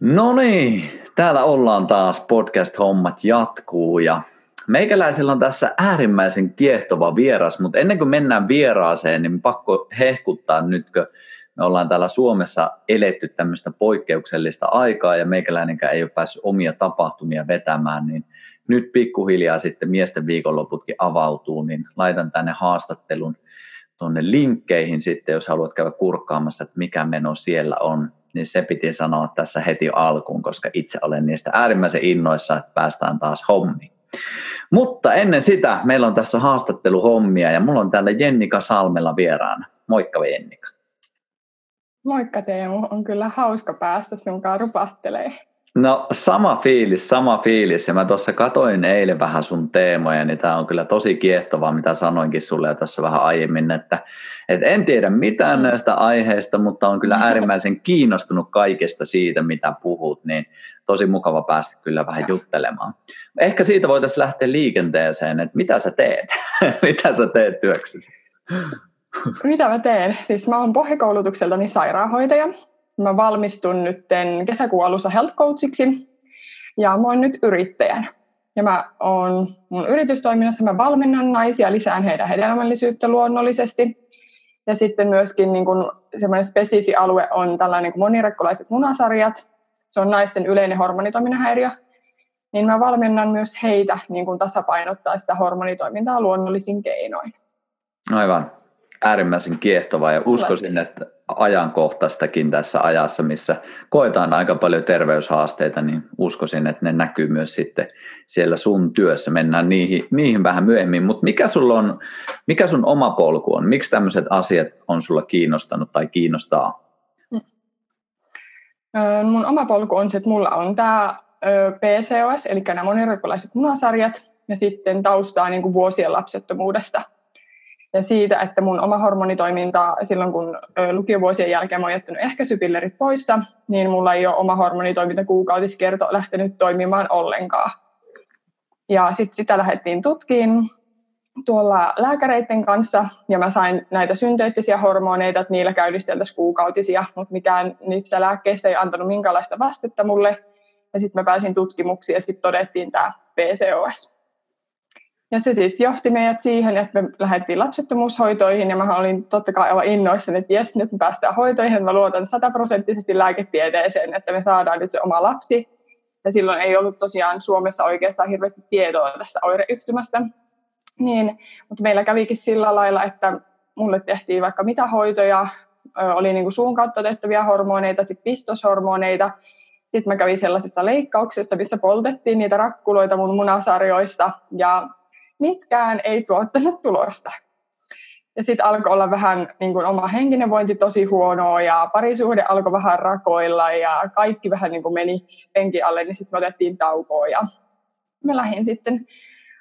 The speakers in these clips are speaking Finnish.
No niin, täällä ollaan taas, podcast-hommat jatkuu ja meikäläisellä on tässä äärimmäisen kiehtova vieras, mutta ennen kuin mennään vieraaseen, niin pakko hehkuttaa nyt, kun me ollaan täällä Suomessa eletty tämmöistä poikkeuksellista aikaa ja meikäläinenkään ei ole päässyt omia tapahtumia vetämään, niin nyt pikkuhiljaa sitten miesten viikonloputkin avautuu, niin laitan tänne haastattelun tuonne linkkeihin sitten, jos haluat käydä kurkkaamassa, että mikä meno siellä on niin se piti sanoa tässä heti alkuun, koska itse olen niistä äärimmäisen innoissa, että päästään taas hommiin. Mutta ennen sitä meillä on tässä haastatteluhommia ja mulla on täällä Jennika Salmella vieraana. Moikka Jennika. Moikka Teemu, on kyllä hauska päästä sinunkaan rupahtelee. No sama fiilis, sama fiilis. Ja mä tuossa katoin eilen vähän sun teemoja, niin tämä on kyllä tosi kiehtovaa, mitä sanoinkin sulle jo tuossa vähän aiemmin, että, että en tiedä mitään mm. näistä aiheista, mutta on kyllä äärimmäisen kiinnostunut kaikesta siitä, mitä puhut, niin tosi mukava päästä kyllä vähän juttelemaan. Ehkä siitä voitaisiin lähteä liikenteeseen, että mitä sä teet? mitä sä teet työksesi? mitä mä teen? Siis mä oon pohjakoulutukseltani sairaanhoitaja Mä valmistun nyt kesäkuun alussa health coachiksi ja mä oon nyt yrittäjän. Ja mä oon mun yritystoiminnassa, mä valmennan naisia, lisään heidän hedelmällisyyttä luonnollisesti. Ja sitten myöskin niin kun semmoinen spesifi alue on tällainen niin monirekkolaiset munasarjat. Se on naisten yleinen hormonitoiminnan häiriö. Niin mä valmennan myös heitä niin kun tasapainottaa sitä hormonitoimintaa luonnollisin keinoin. Aivan äärimmäisen kiehtova ja uskoisin, että ajankohtaistakin tässä ajassa, missä koetaan aika paljon terveyshaasteita, niin uskoisin, että ne näkyy myös sitten siellä sun työssä. Mennään niihin, niihin vähän myöhemmin, mutta mikä, sulla on, mikä sun oma polku on? Miksi tämmöiset asiat on sulla kiinnostanut tai kiinnostaa? Mun oma polku on se, että mulla on tämä PCOS, eli nämä monirikolaiset munasarjat, ja sitten taustaa niin kuin vuosien lapsettomuudesta – ja siitä, että mun oma hormonitoiminta silloin, kun lukiovuosien jälkeen mä oon jättänyt ehkäisypillerit poissa, niin mulla ei ole oma hormonitoiminta kuukautiskerto lähtenyt toimimaan ollenkaan. Ja sitten sitä lähdettiin tutkiin tuolla lääkäreiden kanssa, ja mä sain näitä synteettisiä hormoneita, että niillä käydisteltäisiin kuukautisia, mutta mikään niistä lääkkeistä ei antanut minkäänlaista vastetta mulle. Ja sitten mä pääsin tutkimuksiin, ja sitten todettiin tämä PCOS. Ja se sitten johti meidät siihen, että me lähdettiin lapsettomuushoitoihin ja mä olin totta kai aivan innoissani, että jes, nyt me päästään hoitoihin, mä luotan sataprosenttisesti lääketieteeseen, että me saadaan nyt se oma lapsi. Ja silloin ei ollut tosiaan Suomessa oikeastaan hirveästi tietoa tästä oireyhtymästä. Niin, mutta meillä kävikin sillä lailla, että mulle tehtiin vaikka mitä hoitoja, oli niin kuin suun kautta otettavia hormoneita, sitten pistoshormoneita, sitten mä kävin sellaisessa leikkauksessa, missä poltettiin niitä rakkuloita mun munasarjoista ja mitkään ei tuottanut tulosta. Ja sitten alkoi olla vähän niin kuin oma henkinen vointi tosi huonoa ja parisuhde alkoi vähän rakoilla ja kaikki vähän niin kuin meni penkin alle, niin sitten me otettiin taukoa ja mä lähdin sitten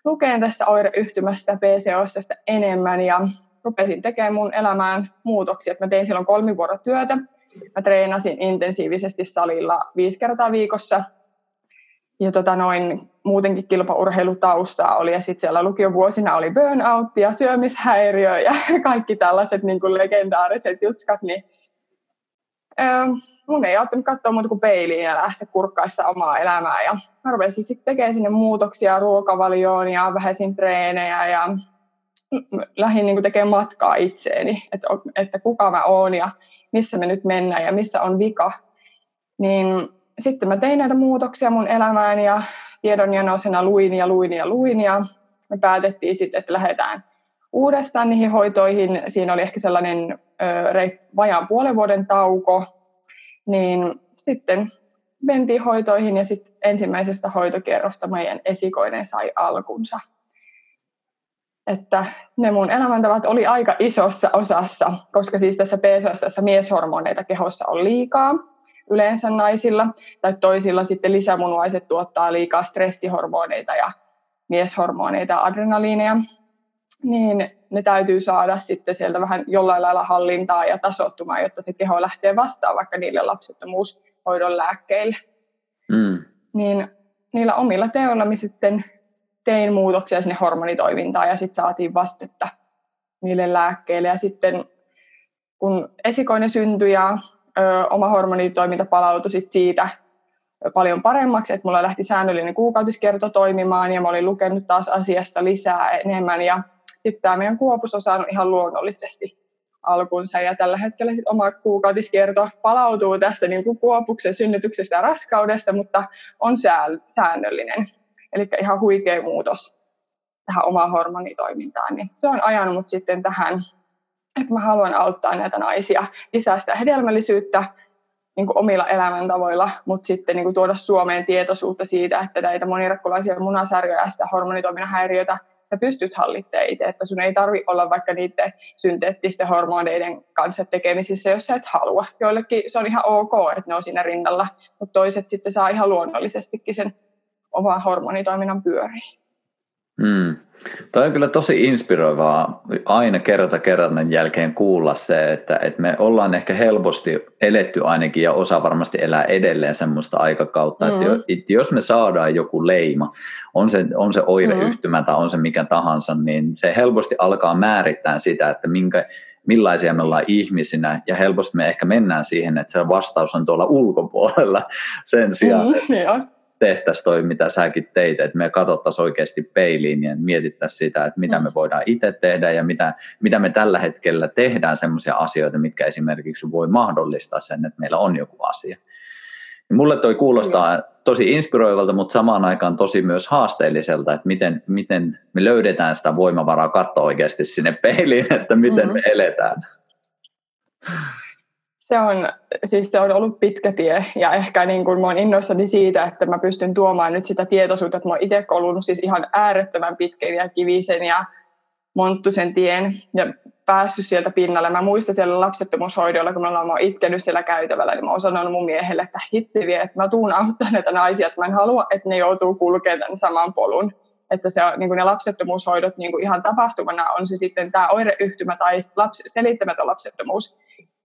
lukeen tästä oireyhtymästä PCOSsta enemmän ja rupesin tekemään mun elämään muutoksia. Mä tein silloin kolmivuorotyötä. Mä treenasin intensiivisesti salilla viisi kertaa viikossa – ja tota noin, muutenkin kilpaurheilutaustaa oli ja sitten siellä lukiovuosina oli burnout ja syömishäiriö ja kaikki tällaiset niin kuin legendaariset jutskat, niin öö, mun ei ottanut katsoa muuta kuin peiliin ja lähteä kurkkaista omaa elämää. Ja mä rupesin sitten tekemään sinne muutoksia ruokavalioon ja vähäisin treenejä ja lähdin niin tekemään matkaa itseeni, että, että kuka mä oon ja missä me nyt mennään ja missä on vika, niin sitten mä tein näitä muutoksia mun elämään ja tiedonjanosena luin ja luin ja luin ja me päätettiin sitten, että lähdetään uudestaan niihin hoitoihin. Siinä oli ehkä sellainen ö, vajaan puolen vuoden tauko, niin sitten mentiin hoitoihin ja sitten ensimmäisestä hoitokierrosta meidän esikoinen sai alkunsa. Että ne mun elämäntavat oli aika isossa osassa, koska siis tässä PCOS mieshormoneita kehossa on liikaa yleensä naisilla, tai toisilla sitten lisämunuaiset tuottaa liikaa stressihormoneita ja mieshormoneita ja adrenaliineja, niin ne täytyy saada sitten sieltä vähän jollain lailla hallintaa ja tasottumaan, jotta se keho lähtee vastaan vaikka niille lapsettomuushoidon lääkkeille. Mm. Niin niillä omilla teoilla me sitten tein muutoksia sinne hormonitoimintaan ja sitten saatiin vastetta niille lääkkeille. Ja sitten kun esikoinen syntyi ja ö, oma hormonitoiminta palautui sit siitä paljon paremmaksi, että mulla lähti säännöllinen kuukautiskerto toimimaan ja mä olin lukenut taas asiasta lisää enemmän ja sitten tämä meidän kuopus on saanut ihan luonnollisesti alkunsa ja tällä hetkellä sit oma kuukautiskerto palautuu tästä niin kuin kuopuksen synnytyksestä ja raskaudesta, mutta on säännöllinen. Eli ihan huikea muutos tähän omaan hormonitoimintaan. Niin se on ajanut mut sitten tähän, että mä haluan auttaa näitä naisia lisää sitä hedelmällisyyttä niin kuin omilla elämäntavoilla, mutta sitten niin kuin tuoda Suomeen tietoisuutta siitä, että näitä monirakkulaisia munasarjoja ja sitä hormonitoiminnan häiriöitä sä pystyt hallitsemaan itse, että sun ei tarvi olla vaikka niiden synteettisten hormoneiden kanssa tekemisissä, jos sä et halua. Joillekin se on ihan ok, että ne on siinä rinnalla, mutta toiset sitten saa ihan luonnollisestikin sen oman hormonitoiminnan pyöriin. Hmm. Toi on kyllä tosi inspiroivaa aina kerta kerran jälkeen kuulla se, että, että me ollaan ehkä helposti eletty ainakin ja osa varmasti elää edelleen semmoista aikakautta, mm. että jos me saadaan joku leima, on se, on se oireyhtymä mm. tai on se mikä tahansa, niin se helposti alkaa määrittää sitä, että minkä, millaisia me ollaan ihmisinä, ja helposti me ehkä mennään siihen, että se vastaus on tuolla ulkopuolella sen sijaan, mm, että tehtäisiin toi, mitä säkin teit, että me katsottaisiin oikeasti peiliin ja mietittäisiin sitä, että mitä me mm. voidaan itse tehdä ja mitä, mitä me tällä hetkellä tehdään sellaisia asioita, mitkä esimerkiksi voi mahdollistaa sen, että meillä on joku asia. Mulle toi kuulostaa tosi inspiroivalta, mutta samaan aikaan tosi myös haasteelliselta, että miten, miten me löydetään sitä voimavaraa katsoa oikeasti sinne peiliin, että miten mm-hmm. me eletään. Se on, siis se on ollut pitkä tie ja ehkä niin kuin mä oon innoissani siitä, että mä pystyn tuomaan nyt sitä tietoisuutta, että mä oon itse koulunut siis ihan äärettömän pitkän ja kivisen ja monttusen tien ja päässyt sieltä pinnalle. Mä muistan siellä lapsettomuushoidolla, kun mä oon itkenyt siellä käytävällä, niin mä oon sanonut mun miehelle, että hitsi vie, että mä tuun auttaa näitä naisia, että mä en halua, että ne joutuu kulkemaan tämän saman polun. Että se on, niin kuin ne lapsettomuushoidot niin kuin ihan tapahtumana on se sitten tämä oireyhtymä tai lapsi, selittämätön lapsettomuus,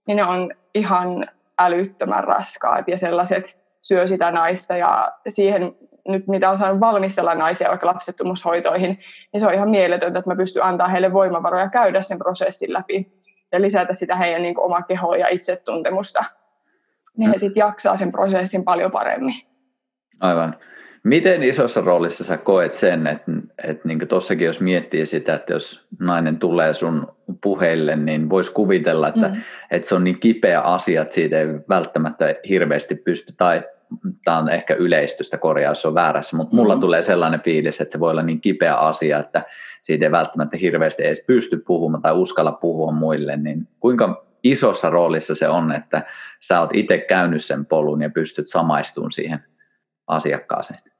niin ne on ihan älyttömän raskaat ja sellaiset syö sitä naista ja siihen nyt mitä on saanut valmistella naisia vaikka lapsettomuushoitoihin, niin se on ihan mieletöntä, että mä pystyn antaa heille voimavaroja käydä sen prosessin läpi ja lisätä sitä heidän niin kuin, omaa kehoa ja itsetuntemusta. Niin he sitten jaksaa sen prosessin paljon paremmin. Aivan. Miten isossa roolissa sä koet sen, että, että niin tuossakin jos miettii sitä, että jos nainen tulee sun puheille, niin voisi kuvitella, että, mm. että se on niin kipeä asia, että siitä ei välttämättä hirveästi pysty, tai tämä on ehkä yleistystä korjaus, se on väärässä, mutta mulla mm. tulee sellainen fiilis, että se voi olla niin kipeä asia, että siitä ei välttämättä hirveästi edes pysty puhumaan tai uskalla puhua muille, niin kuinka isossa roolissa se on, että sä oot itse käynyt sen polun ja pystyt samaistumaan siihen asiakkaaseen?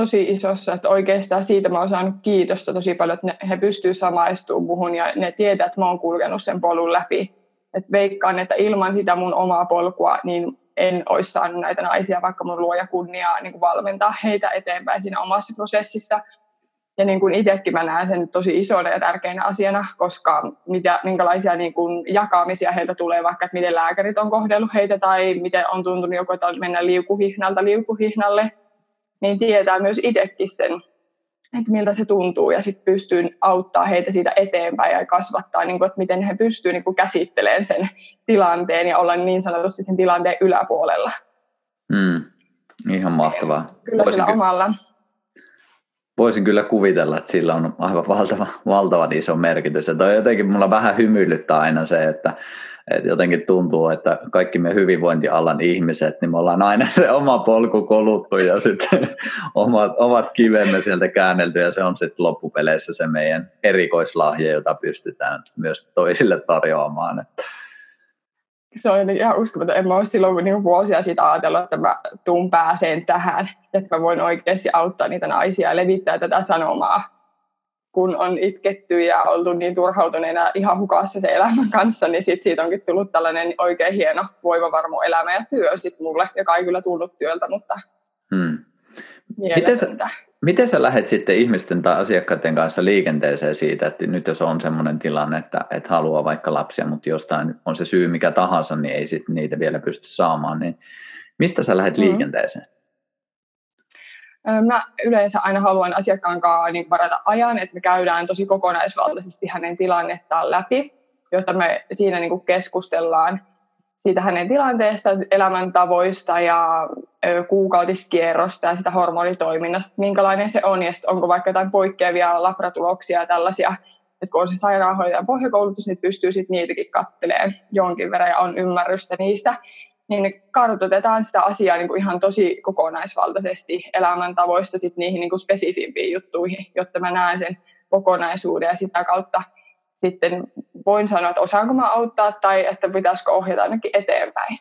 Tosi isossa, että oikeastaan siitä mä oon saanut kiitosta tosi paljon, että ne, he pystyy samaistumaan muhun ja ne tietää, että mä oon kulkenut sen polun läpi. Et veikkaan, että ilman sitä mun omaa polkua, niin en olisi saanut näitä naisia, vaikka mun luoja kunniaa niin kuin valmentaa heitä eteenpäin siinä omassa prosessissa. Ja niin kuin itsekin mä näen sen tosi isona ja tärkeänä asiana, koska mitä, minkälaisia niin kuin jakamisia heiltä tulee, vaikka että miten lääkärit on kohdellut heitä tai miten on tuntunut joku, että mennä liukuhihnalta liukuhihnalle – niin tietää myös itsekin sen, että miltä se tuntuu ja sitten pystyy auttaa heitä siitä eteenpäin ja kasvattaa, niin kuin, että miten he pystyvät niin käsittelemään sen tilanteen ja olla niin sanotusti sen tilanteen yläpuolella. Mm, ihan mahtavaa. Kyllä Voisin sillä omalla. Voisin kyllä kuvitella, että sillä on aivan valtava, valtavan iso merkitys. Ja toi jotenkin mulla vähän hymyilyttää aina se, että et jotenkin tuntuu, että kaikki me hyvinvointialan ihmiset, niin me ollaan aina se oma polku koluttu ja sitten omat, omat kivemme sieltä käännelty ja se on sitten loppupeleissä se meidän erikoislahja, jota pystytään myös toisille tarjoamaan. Se on ihan uskomaton. En mä ole silloin niin vuosia siitä ajatellut, että mä tuun pääseen tähän, että mä voin oikeasti auttaa niitä naisia ja levittää tätä sanomaa kun on itketty ja oltu niin turhautuneena ihan hukassa se elämän kanssa, niin sit siitä onkin tullut tällainen oikein hieno voimavarmo elämä ja työ sit mulle, joka ei kyllä tullut työltä, mutta hmm. miten sä, miten sä lähdet sitten ihmisten tai asiakkaiden kanssa liikenteeseen siitä, että nyt jos on sellainen tilanne, että, että haluaa vaikka lapsia, mutta jostain on se syy mikä tahansa, niin ei sitten niitä vielä pysty saamaan, niin mistä sä lähdet hmm. liikenteeseen? Mä yleensä aina haluan asiakkaan kanssa niin varata ajan, että me käydään tosi kokonaisvaltaisesti hänen tilannettaan läpi, jotta me siinä niin keskustellaan siitä hänen tilanteesta, elämäntavoista ja kuukautiskierrosta ja sitä hormonitoiminnasta, minkälainen se on ja onko vaikka jotain poikkeavia labratuloksia ja tällaisia, että kun on se sairaanhoitajan pohjakoulutus, niin pystyy sitten niitäkin katselemaan jonkin verran ja on ymmärrystä niistä, niin kartoitetaan sitä asiaa niin kuin ihan tosi kokonaisvaltaisesti elämäntavoista sit niihin niin kuin spesifimpiin juttuihin, jotta mä näen sen kokonaisuuden ja sitä kautta sitten voin sanoa, että osaanko mä auttaa tai että pitäisikö ohjata ainakin eteenpäin.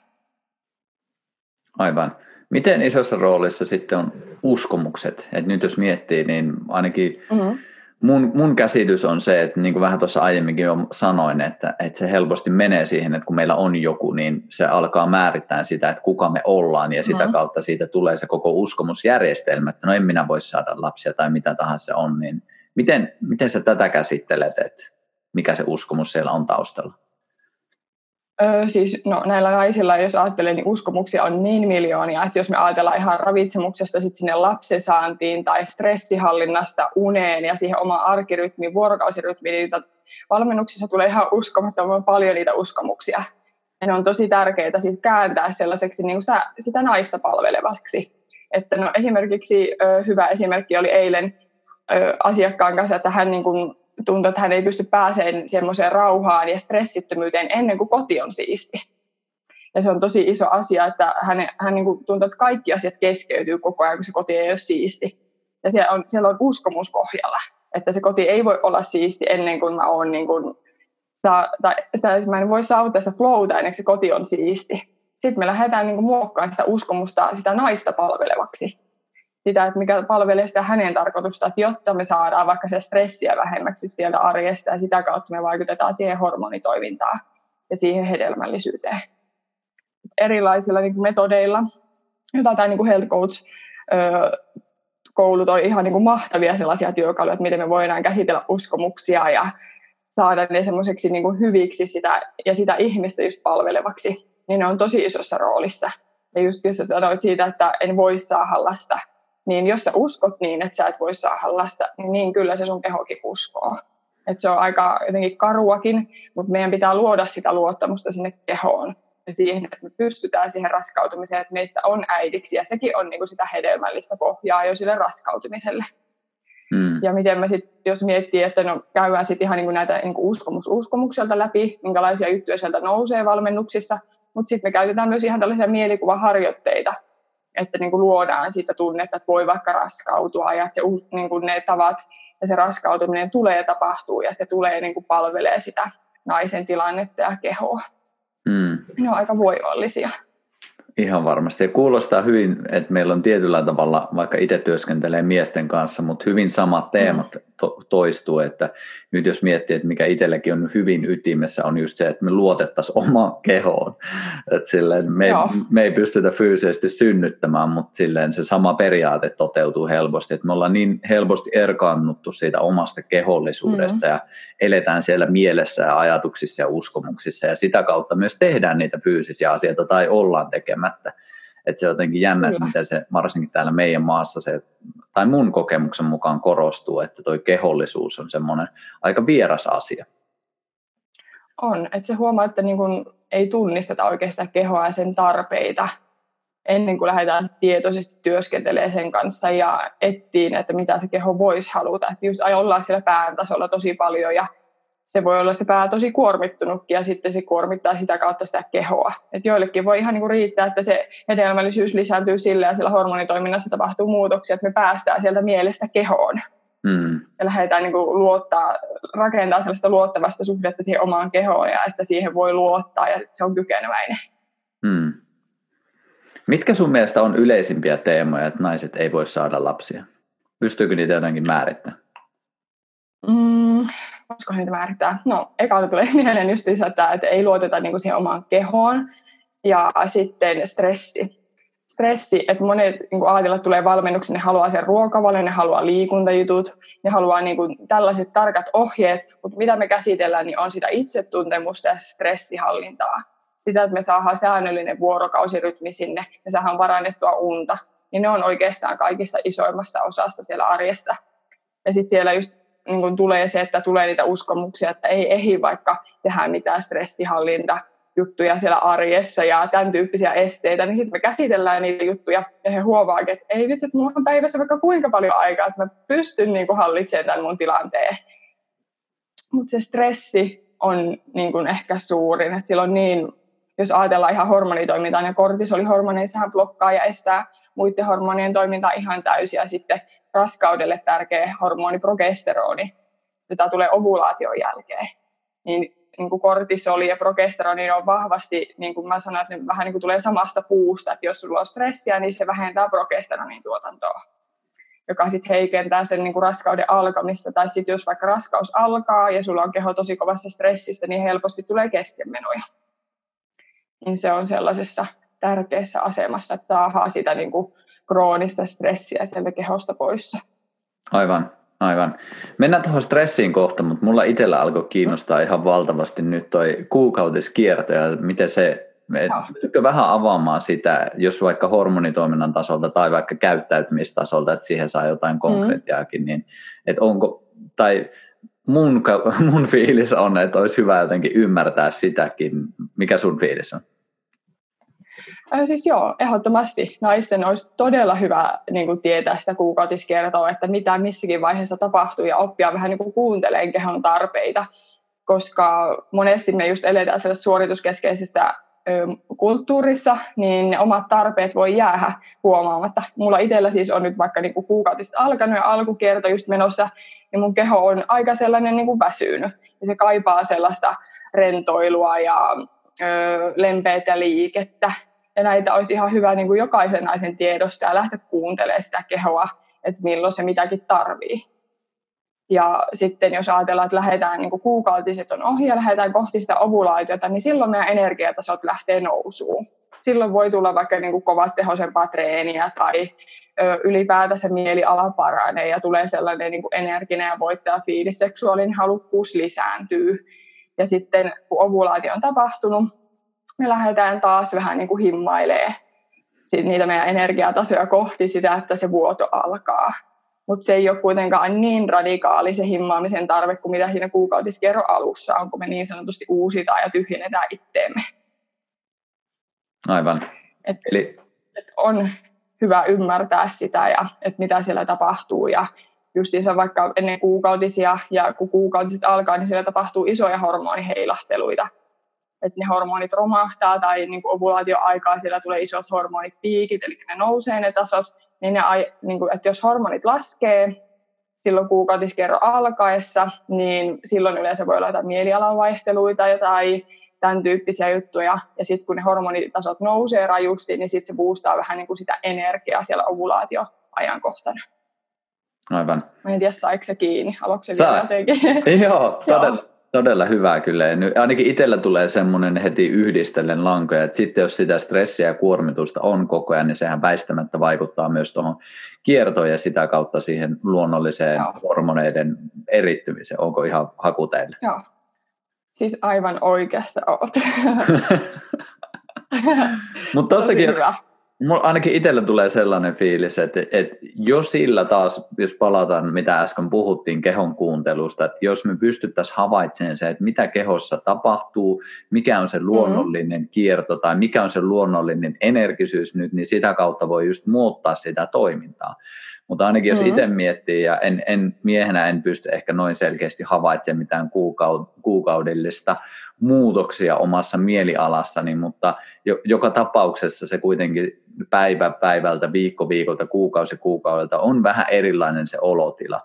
Aivan. Miten isossa roolissa sitten on uskomukset? Et nyt jos miettii, niin ainakin mm-hmm. Mun, mun käsitys on se, että niin kuin vähän tuossa aiemminkin jo sanoin, että, että se helposti menee siihen, että kun meillä on joku, niin se alkaa määrittää sitä, että kuka me ollaan ja sitä mm-hmm. kautta siitä tulee se koko uskomusjärjestelmä, että no en minä voi saada lapsia tai mitä tahansa on, niin miten, miten sä tätä käsittelet, että mikä se uskomus siellä on taustalla? Öö, siis no, näillä naisilla, jos ajattelee, niin uskomuksia on niin miljoonia, että jos me ajatellaan ihan ravitsemuksesta sit sinne lapsesaantiin tai stressihallinnasta uneen ja siihen omaan arkirytmiin, vuorokausirytmiin, niin valmennuksissa tulee ihan uskomattoman paljon niitä uskomuksia. Ja ne on tosi tärkeää sit kääntää sellaiseksi niin kuin sitä naista palvelevaksi. Että no, esimerkiksi ö, hyvä esimerkki oli eilen ö, asiakkaan kanssa, että hän niin kuin, tuntuu, että hän ei pysty pääsemään semmoiseen rauhaan ja stressittömyyteen ennen kuin koti on siisti. Ja se on tosi iso asia, että hän, hän niin kuin tuntuu, että kaikki asiat keskeytyy koko ajan, kun se koti ei ole siisti. Ja siellä on, siellä on uskomus pohjalla, että se koti ei voi olla siisti ennen kuin mä oon niin kuin, saa, tai, tai mä en voi saavuttaa sitä flowta ennen kuin se koti on siisti. Sitten me lähdetään niin kuin muokkaamaan sitä uskomusta sitä naista palvelevaksi sitä, että mikä palvelee sitä hänen tarkoitusta, että jotta me saadaan vaikka se stressiä vähemmäksi sieltä arjesta ja sitä kautta me vaikutetaan siihen hormonitoimintaan ja siihen hedelmällisyyteen. Erilaisilla niin metodeilla, joita tämä niin health coach koulut on ihan niin kuin mahtavia sellaisia työkaluja, että miten me voidaan käsitellä uskomuksia ja saada ne semmoiseksi niin kuin hyviksi sitä, ja sitä ihmistä just palvelevaksi, niin ne on tosi isossa roolissa. Ja just kun sä sanoit siitä, että en voi saada lasta, niin jos sä uskot niin, että sä et voi saada lasta, niin, niin kyllä se sun kehokin uskoo. Et se on aika jotenkin karuakin, mutta meidän pitää luoda sitä luottamusta sinne kehoon ja siihen, että me pystytään siihen raskautumiseen, että meistä on äidiksi ja sekin on niinku sitä hedelmällistä pohjaa jo sille raskautumiselle. Hmm. Ja miten me sitten, jos miettii, että no käydään sitten ihan niinku näitä niinku uskomus uskomukselta läpi, minkälaisia juttuja sieltä nousee valmennuksissa, mutta sitten me käytetään myös ihan tällaisia mielikuvaharjoitteita, että niin kuin luodaan sitä tunnetta, että voi vaikka raskautua ja että se, niin kuin ne tavat ja se raskautuminen tulee ja tapahtuu ja se tulee niin kuin palvelee sitä naisen tilannetta ja kehoa. Mm. Ne on aika voivallisia. Ihan varmasti. Ja kuulostaa hyvin, että meillä on tietyllä tavalla, vaikka itse työskentelee miesten kanssa, mutta hyvin samat teemat mm. to- toistuu. Että nyt jos miettii, että mikä itselläkin on hyvin ytimessä, on just se, että me luotettaisiin omaan kehoon. Että silleen me, ei, me ei pystytä fyysisesti synnyttämään, mutta silleen se sama periaate toteutuu helposti. Että me ollaan niin helposti erkaannuttu siitä omasta kehollisuudesta mm. ja eletään siellä mielessä ja ajatuksissa ja uskomuksissa ja sitä kautta myös tehdään niitä fyysisiä asioita tai ollaan tekemättä. Että se on jotenkin jännä, että miten se varsinkin täällä meidän maassa se, tai mun kokemuksen mukaan korostuu, että toi kehollisuus on semmoinen aika vieras asia. On, että se huomaa, että niin kun ei tunnisteta oikeastaan kehoa ja sen tarpeita ennen kuin lähdetään tietoisesti työskentelemään sen kanssa ja etsiin, että mitä se keho voisi haluta. Että just ollaan siellä pään tasolla tosi paljon ja se voi olla se pää tosi kuormittunutkin ja sitten se kuormittaa sitä kautta sitä kehoa. Et joillekin voi ihan niinku riittää, että se hedelmällisyys lisääntyy sillä ja sillä hormonitoiminnassa tapahtuu muutoksia, että me päästään sieltä mielestä kehoon. Mm. Ja lähdetään niinku luottaa, rakentaa sellaista luottavasta suhdetta siihen omaan kehoon ja että siihen voi luottaa ja se on kykeneväinen. Mm. Mitkä sun mielestä on yleisimpiä teemoja, että naiset ei voi saada lapsia? Pystyykö niitä jotenkin määrittämään? Voisiko niitä määrittää? No, eka tulee mieleen just että, että ei luoteta niin kuin siihen omaan kehoon. Ja sitten stressi. Stressi, että monet niin kuin ajatella tulee valmennuksen, ne haluaa sen ruokavalion, ne haluaa liikuntajutut, ne haluaa niin kuin tällaiset tarkat ohjeet, mutta mitä me käsitellään, niin on sitä itsetuntemusta ja stressihallintaa. Sitä, että me saadaan säännöllinen vuorokausirytmi sinne, me saadaan varannettua unta, niin ne on oikeastaan kaikista isoimmassa osassa siellä arjessa. Ja sitten siellä just niin tulee se, että tulee niitä uskomuksia, että ei ehdi vaikka tehdä mitään stressihallinta juttuja siellä arjessa ja tämän tyyppisiä esteitä, niin sitten me käsitellään niitä juttuja ja he huomaavat, että ei vitsi, että mulla on päivässä vaikka kuinka paljon aikaa, että mä pystyn niin kuin hallitsemaan tämän mun tilanteen. Mutta se stressi on niin kuin ehkä suurin, että silloin niin, jos ajatellaan ihan hormonitoimintaa, niin kortisolihormoneissahan blokkaa ja estää muiden hormonien toimintaa ihan täysin ja sitten raskaudelle tärkeä hormoni progesteroni, jota tulee ovulaation jälkeen. Niin niin kuin kortisoli ja progesteroni on vahvasti, niin kuin mä sanoin, että ne vähän niin kuin tulee samasta puusta, että jos sulla on stressiä, niin se vähentää progesteronin tuotantoa, joka sitten heikentää sen niin kuin raskauden alkamista, tai sitten jos vaikka raskaus alkaa ja sulla on keho tosi kovassa stressissä, niin helposti tulee keskenmenoja. Niin se on sellaisessa tärkeässä asemassa, että saadaan sitä niin kuin kroonista stressiä sieltä kehosta poissa. Aivan. Aivan. Mennään tuohon stressiin kohta, mutta mulla itsellä alkoi kiinnostaa ihan valtavasti nyt toi kuukautiskierto ja miten se, Pystytkö vähän avaamaan sitä, jos vaikka hormonitoiminnan tasolta tai vaikka käyttäytymistasolta, että siihen saa jotain mm. konkreettiakin, niin että onko, tai mun, mun fiilis on, että olisi hyvä jotenkin ymmärtää sitäkin. Mikä sun fiilis on? Äh, siis joo, ehdottomasti naisten olisi todella hyvä niin kuin tietää sitä kuukautiskertoa, että mitä missäkin vaiheessa tapahtuu ja oppia vähän niin kuin kuuntelemaan kehon tarpeita, koska monesti me just eletään sellaisessa suorituskeskeisessä kulttuurissa, niin ne omat tarpeet voi jäädä huomaamatta. Mulla itsellä siis on nyt vaikka niinku kuukautista alkanut ja alkukierto just menossa, niin mun keho on aika sellainen niinku väsynyt. Ja se kaipaa sellaista rentoilua ja lempeitä liikettä ja näitä olisi ihan hyvä niin kuin jokaisen naisen tiedosta ja lähteä kuuntelemaan sitä kehoa, että milloin se mitäkin tarvii. Ja sitten jos ajatellaan, että lähdetään niin kuukautiset on ohi ja lähdetään kohti sitä ovulaatiota, niin silloin meidän energiatasot lähtee nousuun. Silloin voi tulla vaikka niin kuin tehoisempaa treeniä tai ö, ylipäätänsä mieliala paranee ja tulee sellainen niin energinen ja voittaja fiilis, seksuaalinen halukkuus lisääntyy. Ja sitten kun ovulaatio on tapahtunut, me lähdetään taas vähän niin kuin himmailee sit niitä meidän energiatasoja kohti sitä, että se vuoto alkaa. Mutta se ei ole kuitenkaan niin radikaali se himmaamisen tarve kuin mitä siinä kuukautiskerro alussa on, kun me niin sanotusti uusitaan ja tyhjennetään itteemme. Aivan. Et, Eli... et on hyvä ymmärtää sitä ja että mitä siellä tapahtuu ja justiinsa vaikka ennen kuukautisia ja kun kuukautiset alkaa, niin siellä tapahtuu isoja hormoniheilahteluita että ne hormonit romahtaa tai niin kuin ovulaatioaikaa siellä tulee isot hormonipiikit, eli ne nousee ne tasot, niin, ne, niin kuin, että jos hormonit laskee silloin kuukautiskerro alkaessa, niin silloin yleensä voi olla jotain mielialanvaihteluita tai tämän tyyppisiä juttuja. Ja sitten kun ne hormonitasot nousee rajusti, niin sitten se boostaa vähän niin kuin sitä energiaa siellä ovulaatioajankohtana. Aivan. Mä en tiedä, saiko se kiinni. Haluatko se vielä jotenkin? Joo, todella, Todella hyvä kyllä. Ja nyt ainakin itsellä tulee semmoinen heti yhdistellen lankoja, että sitten jos sitä stressiä ja kuormitusta on koko ajan, niin sehän väistämättä vaikuttaa myös tuohon kiertoon ja sitä kautta siihen luonnolliseen Joo. hormoneiden erittymiseen. Onko ihan haku teille? Joo. Siis aivan oikeassa olet. Mutta tossakin, Mulla ainakin itsellä tulee sellainen fiilis, että, että jo sillä taas, jos palataan mitä äsken puhuttiin kehon kuuntelusta, että jos me pystyttäisiin havaitsemaan se, että mitä kehossa tapahtuu, mikä on se mm-hmm. luonnollinen mm. kierto tai mikä on se luonnollinen energisyys nyt, niin sitä kautta voi just muuttaa sitä toimintaa. Mutta ainakin jos mm-hmm. itse miettii, ja en, en, miehenä en pysty ehkä noin selkeästi havaitsemaan mitään kuukaud- kuukaudellista muutoksia omassa mielialassani, mutta jo, joka tapauksessa se kuitenkin päivä päivältä, viikko viikolta, kuukausi kuukaudelta on vähän erilainen se olotila.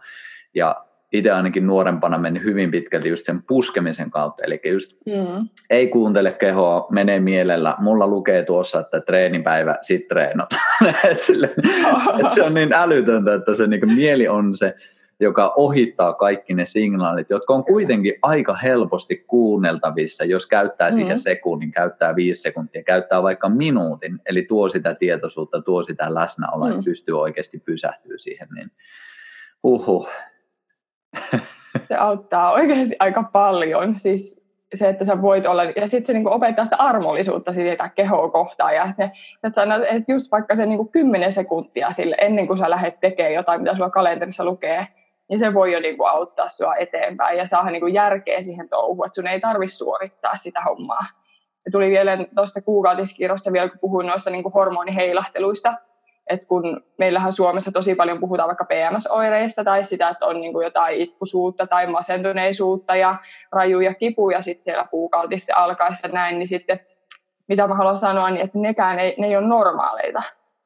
Ja itse ainakin nuorempana meni hyvin pitkälti just sen puskemisen kautta, eli just mm. ei kuuntele kehoa, menee mielellä. Mulla lukee tuossa, että treenipäivä, sit treenot. et sille, et se on niin älytöntä, että se niin mieli on se joka ohittaa kaikki ne signaalit, jotka on kuitenkin aika helposti kuunneltavissa, jos käyttää siihen mm. sekunnin, käyttää viisi sekuntia, käyttää vaikka minuutin, eli tuo sitä tietoisuutta, tuo sitä läsnäoloa, mm. pystyy oikeasti pysähtyä siihen, niin huhu. Se auttaa oikeasti aika paljon, siis se, että sä voit olla, ja sitten se niinku opettaa sitä armollisuutta sitä kehoa kohtaan, ja se, että sanot, että just vaikka se niinku 10 sekuntia sille, ennen kuin sä lähdet tekemään jotain, mitä sulla kalenterissa lukee, niin se voi jo niin kuin auttaa sua eteenpäin ja saada niin kuin järkeä siihen touhuun, että sun ei tarvitse suorittaa sitä hommaa. Ja tuli vielä tuosta kuukautiskierrosta vielä, kun puhuin noista niin kuin hormoniheilahteluista, että kun meillähän Suomessa tosi paljon puhutaan vaikka PMS-oireista tai sitä, että on niin kuin jotain itkusuutta tai masentuneisuutta ja rajuja kipuja sitten siellä kuukautisten alkaessa näin, niin sitten mitä mä haluan sanoa, niin että nekään ei, ne ei ole normaaleita.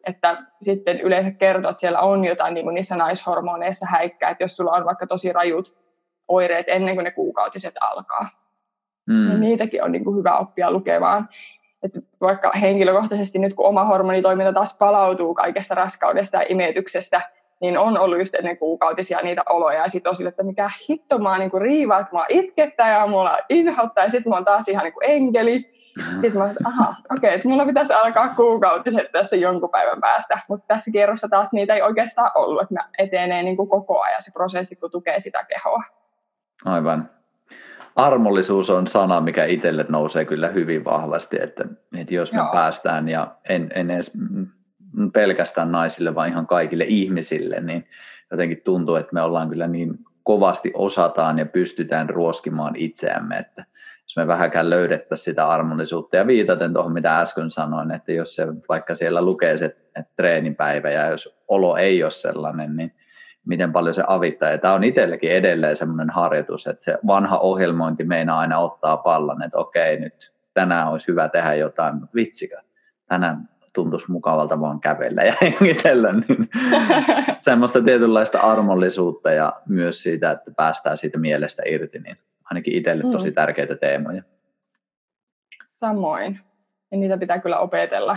Että sitten yleensä kertoo, että siellä on jotain niin kuin niissä naishormoneissa häikkää, että jos sulla on vaikka tosi rajut oireet ennen kuin ne kuukautiset alkaa. Mm. Niin niitäkin on niin kuin hyvä oppia lukemaan. Että vaikka henkilökohtaisesti nyt kun oma hormonitoiminta taas palautuu kaikesta raskaudesta ja imetyksestä, niin on ollut just ennen kuukautisia niitä oloja. Ja sitten on sille, että mikä hitto, mä niin riivaa, että mä itkettää ja mulla inhottaa ja sitten mä oon taas ihan niin kuin enkeli. Sitten mä että aha, okei, okay, että mulla pitäisi alkaa kuukautiset tässä jonkun päivän päästä. Mutta tässä kierrossa taas niitä ei oikeastaan ollut, että mä etenee niin kuin koko ajan se prosessi, kun tukee sitä kehoa. Aivan. Armollisuus on sana, mikä itselle nousee kyllä hyvin vahvasti, että, että jos me Joo. päästään, ja en, en edes pelkästään naisille, vaan ihan kaikille ihmisille, niin jotenkin tuntuu, että me ollaan kyllä niin kovasti osataan ja pystytään ruoskimaan itseämme, että jos me vähäkään löydettäisiin sitä armollisuutta ja viitaten tuohon, mitä äsken sanoin, että jos se vaikka siellä lukee se että treenipäivä ja jos olo ei ole sellainen, niin miten paljon se avittaa. Ja tämä on itsellekin edelleen semmoinen harjoitus, että se vanha ohjelmointi meinaa aina ottaa pallon, että okei, nyt tänään olisi hyvä tehdä jotain, mutta vitsikö, tänään tuntuisi mukavalta vaan kävellä ja hengitellä, niin semmoista tietynlaista armollisuutta ja myös siitä, että päästään siitä mielestä irti, niin ainakin itselle tosi mm. tärkeitä teemoja. Samoin. Ja niitä pitää kyllä opetella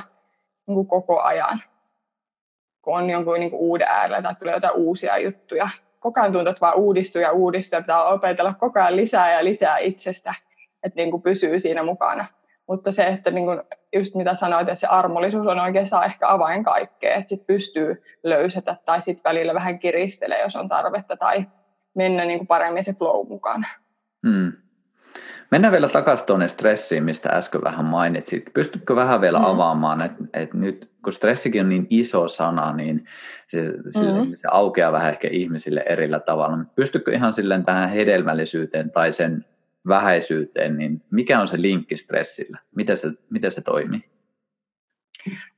niin kuin koko ajan kun on jonkun niin kuin uuden äärellä tai tulee jotain uusia juttuja. Koko ajan tuntuu, että vaan uudistuu ja uudistuu ja pitää opetella koko ajan lisää ja lisää itsestä, että niin kuin pysyy siinä mukana. Mutta se, että niin kuin just mitä sanoit, että se armollisuus on oikeastaan ehkä avain kaikkea, että sit pystyy löysätä tai sitten välillä vähän kiristelee, jos on tarvetta tai mennä niin kuin paremmin se flow mukaan. Hmm. Mennään vielä takaisin tuonne stressiin, mistä äsken vähän mainitsit. Pystytkö vähän vielä mm. avaamaan, että, että nyt kun stressikin on niin iso sana, niin se, mm. se aukeaa vähän ehkä ihmisille erillä tavalla. Pystytkö ihan silleen tähän hedelmällisyyteen tai sen vähäisyyteen, niin mikä on se linkki stressillä? Miten se, miten se toimii?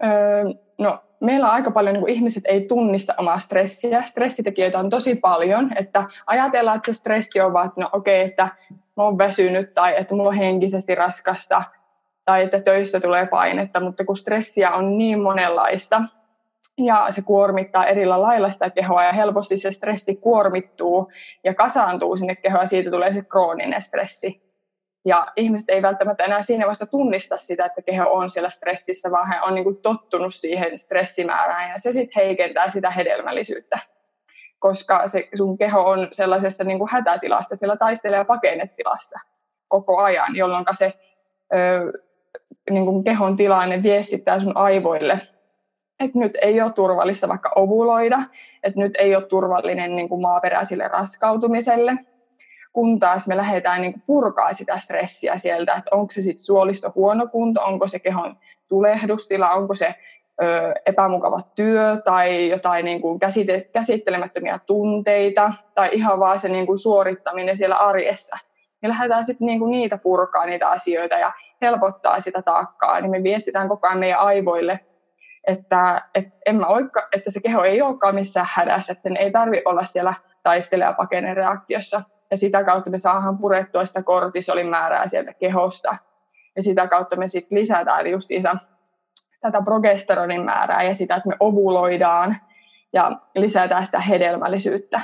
Öö, no, meillä on aika paljon, niin kuin ihmiset ei tunnista omaa stressiä. Stressitekijöitä on tosi paljon, että ajatellaan, että se stressi on vaan, että no okei, okay, että mä oon väsynyt tai että mulla on henkisesti raskasta tai että töistä tulee painetta, mutta kun stressiä on niin monenlaista ja se kuormittaa erillä lailla sitä kehoa ja helposti se stressi kuormittuu ja kasaantuu sinne kehoon ja siitä tulee se krooninen stressi. Ja ihmiset ei välttämättä enää siinä vaiheessa tunnista sitä, että keho on siellä stressissä, vaan he on niin tottunut siihen stressimäärään. Ja se sitten heikentää sitä hedelmällisyyttä koska se sun keho on sellaisessa niin kuin hätätilassa, siellä taistelee pakenetilassa koko ajan, jolloin se ö, niin kuin kehon tilanne viestittää sun aivoille, että nyt ei ole turvallista vaikka ovuloida, että nyt ei ole turvallinen niin kuin maaperäisille raskautumiselle, kun taas me lähdetään niin purkaa sitä stressiä sieltä, että onko se sitten suolisto huono kunto, onko se kehon tulehdustila, onko se epämukava työ tai jotain niin kuin käsittelemättömiä tunteita tai ihan vaan se niin kuin suorittaminen siellä arjessa. Me lähdetään sitten niin kuin niitä purkaa niitä asioita ja helpottaa sitä taakkaa, niin me viestitään koko ajan meidän aivoille, että, että, en mä oikka, että se keho ei olekaan missään hädässä, että sen ei tarvi olla siellä taistele- ja pakene reaktiossa. Ja sitä kautta me saadaan purettua sitä kortisolin määrää sieltä kehosta. Ja sitä kautta me sitten lisätään justiinsa tätä progesteronin määrää ja sitä, että me ovuloidaan ja lisätään sitä hedelmällisyyttä.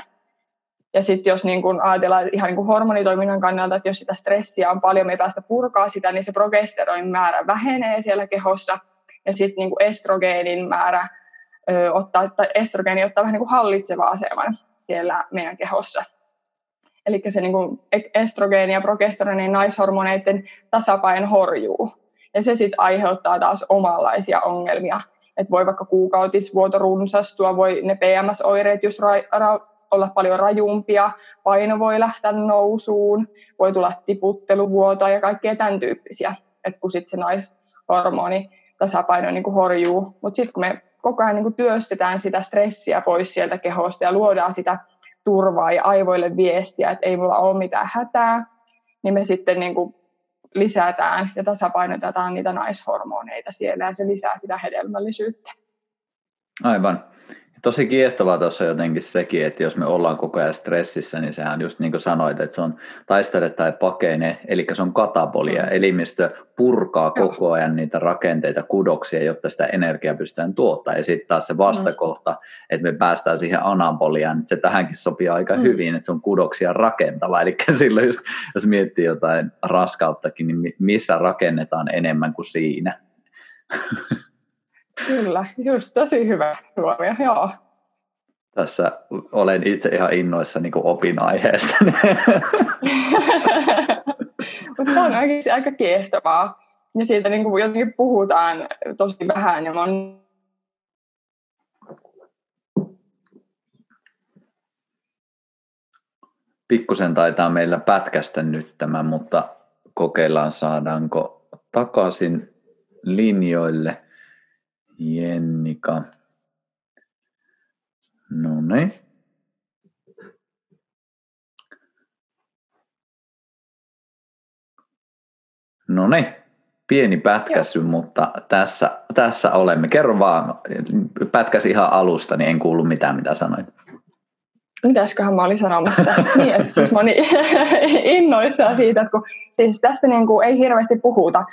Ja sitten jos niin kun ajatellaan ihan niin kun hormonitoiminnan kannalta, että jos sitä stressiä on paljon, me ei päästä purkaa sitä, niin se progesteronin määrä vähenee siellä kehossa. Ja sitten niin estrogeenin määrä ö, ottaa, tai estrogeeni ottaa vähän niin kuin hallitseva aseman siellä meidän kehossa. Eli se niin kuin estrogeeni ja progesteronin naishormoneiden tasapaino horjuu. Ja se sitten aiheuttaa taas omanlaisia ongelmia. Että voi vaikka kuukautisvuoto runsastua, voi ne PMS-oireet just ra- ra- olla paljon rajumpia, paino voi lähteä nousuun, voi tulla tiputteluvuotoa ja kaikkea tämän tyyppisiä. Että kun sitten se naishormoni tasapaino niin kuin horjuu. Mutta sitten kun me koko ajan niin kuin työstetään sitä stressiä pois sieltä kehosta ja luodaan sitä turvaa ja aivoille viestiä, että ei mulla ole mitään hätää, niin me sitten niin kuin lisätään ja tasapainotetaan niitä naishormoneita siellä ja se lisää sitä hedelmällisyyttä. Aivan tosi kiehtovaa tuossa jotenkin sekin, että jos me ollaan koko ajan stressissä, niin sehän just niin kuin sanoit, että se on taistele tai pakene, eli se on katabolia. Mm. Elimistö purkaa koko ajan niitä rakenteita, kudoksia, jotta sitä energiaa pystytään tuottamaan. Ja sitten taas se mm. vastakohta, mm. että me päästään siihen anaboliaan, se tähänkin sopii aika mm. hyvin, että se on kudoksia rakentava. Eli silloin just, jos miettii jotain raskauttakin, niin missä rakennetaan enemmän kuin siinä. Kyllä, just tosi hyvä huomio, joo. Tässä olen itse ihan innoissa niin opin aiheesta. Mutta tämä on oikeasti aika kiehtovaa. Ja siitä niin kuin jotenkin puhutaan tosi vähän. Ja on Pikkusen taitaa meillä pätkästä nyt tämä, mutta kokeillaan saadaanko takaisin linjoille. Jennika. No niin. No niin, pieni pätkäsy, Joo. mutta tässä, tässä olemme. Kerro vaan, pätkäsi ihan alusta, niin en kuullut mitään, mitä sanoit. Mitäsköhän mä olin sanomassa? niin, että siis mä olin innoissaan siitä, että kun, siis tästä niin kuin ei hirveästi puhuta,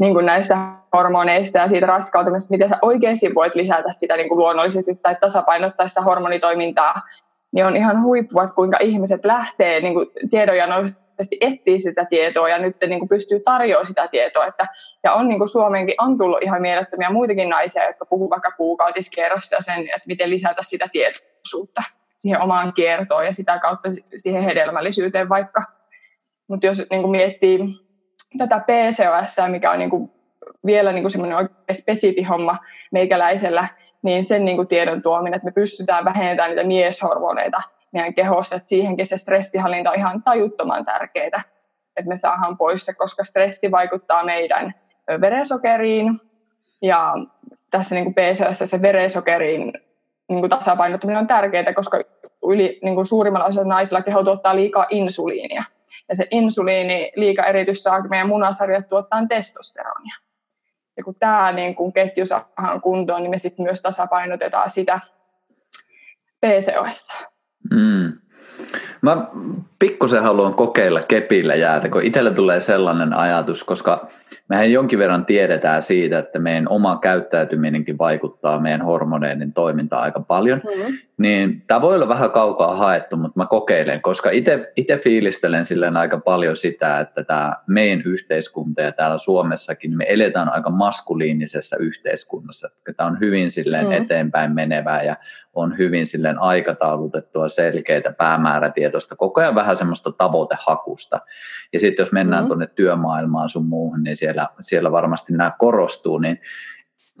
niin kuin näistä hormoneista ja siitä raskautumisesta, miten sä oikeasti voit lisätä sitä niin kuin luonnollisesti tai tasapainottaa sitä hormonitoimintaa, niin on ihan huippua, että kuinka ihmiset lähtee niin kuin tiedonjanoisesti etsii sitä tietoa ja nyt niin kuin pystyy tarjoamaan sitä tietoa. Että, ja on niin kuin Suomenkin on tullut ihan mielettömiä muitakin naisia, jotka puhuvat vaikka kuukautiskierrosta ja sen, että miten lisätä sitä tietoisuutta siihen omaan kiertoon ja sitä kautta siihen hedelmällisyyteen vaikka. Mutta jos niin kuin miettii tätä PCOS, mikä on niin kuin vielä niin semmoinen oikein spesifi homma meikäläisellä, niin sen niin kuin tiedon tuominen, että me pystytään vähentämään niitä mieshormoneita meidän kehossa, että siihenkin se stressihallinta on ihan tajuttoman tärkeää, että me saadaan pois se, koska stressi vaikuttaa meidän verensokeriin ja tässä niin kuin PCOS se verensokerin niin kuin tasapainottaminen on tärkeää, koska yli, niin kuin suurimmalla osalla naisilla keho tuottaa liikaa insuliinia. Ja se insuliini liika eritys saa meidän munasarjat tuottaa testosteronia. Ja kun tämä niin kun ketju saadaan kuntoon, niin me sitten myös tasapainotetaan sitä PCOS. Mm. Mä pikkusen haluan kokeilla kepillä jäätä, kun itsellä tulee sellainen ajatus, koska mehän jonkin verran tiedetään siitä, että meidän oma käyttäytyminenkin vaikuttaa meidän hormoneiden toimintaan aika paljon. Mm. Niin tämä voi olla vähän kaukaa haettu, mutta mä kokeilen, koska itse fiilistelen silleen aika paljon sitä, että tämä meidän yhteiskunta ja täällä Suomessakin, me eletään aika maskuliinisessa yhteiskunnassa. Tämä on hyvin silleen mm. eteenpäin menevää ja on hyvin silleen aikataulutettua, selkeitä, päämäärätietoista, koko ajan vähän semmoista tavoitehakusta. Ja sitten jos mennään mm. tuonne työmaailmaan sun muuhun, niin siellä, siellä varmasti nämä korostuu, niin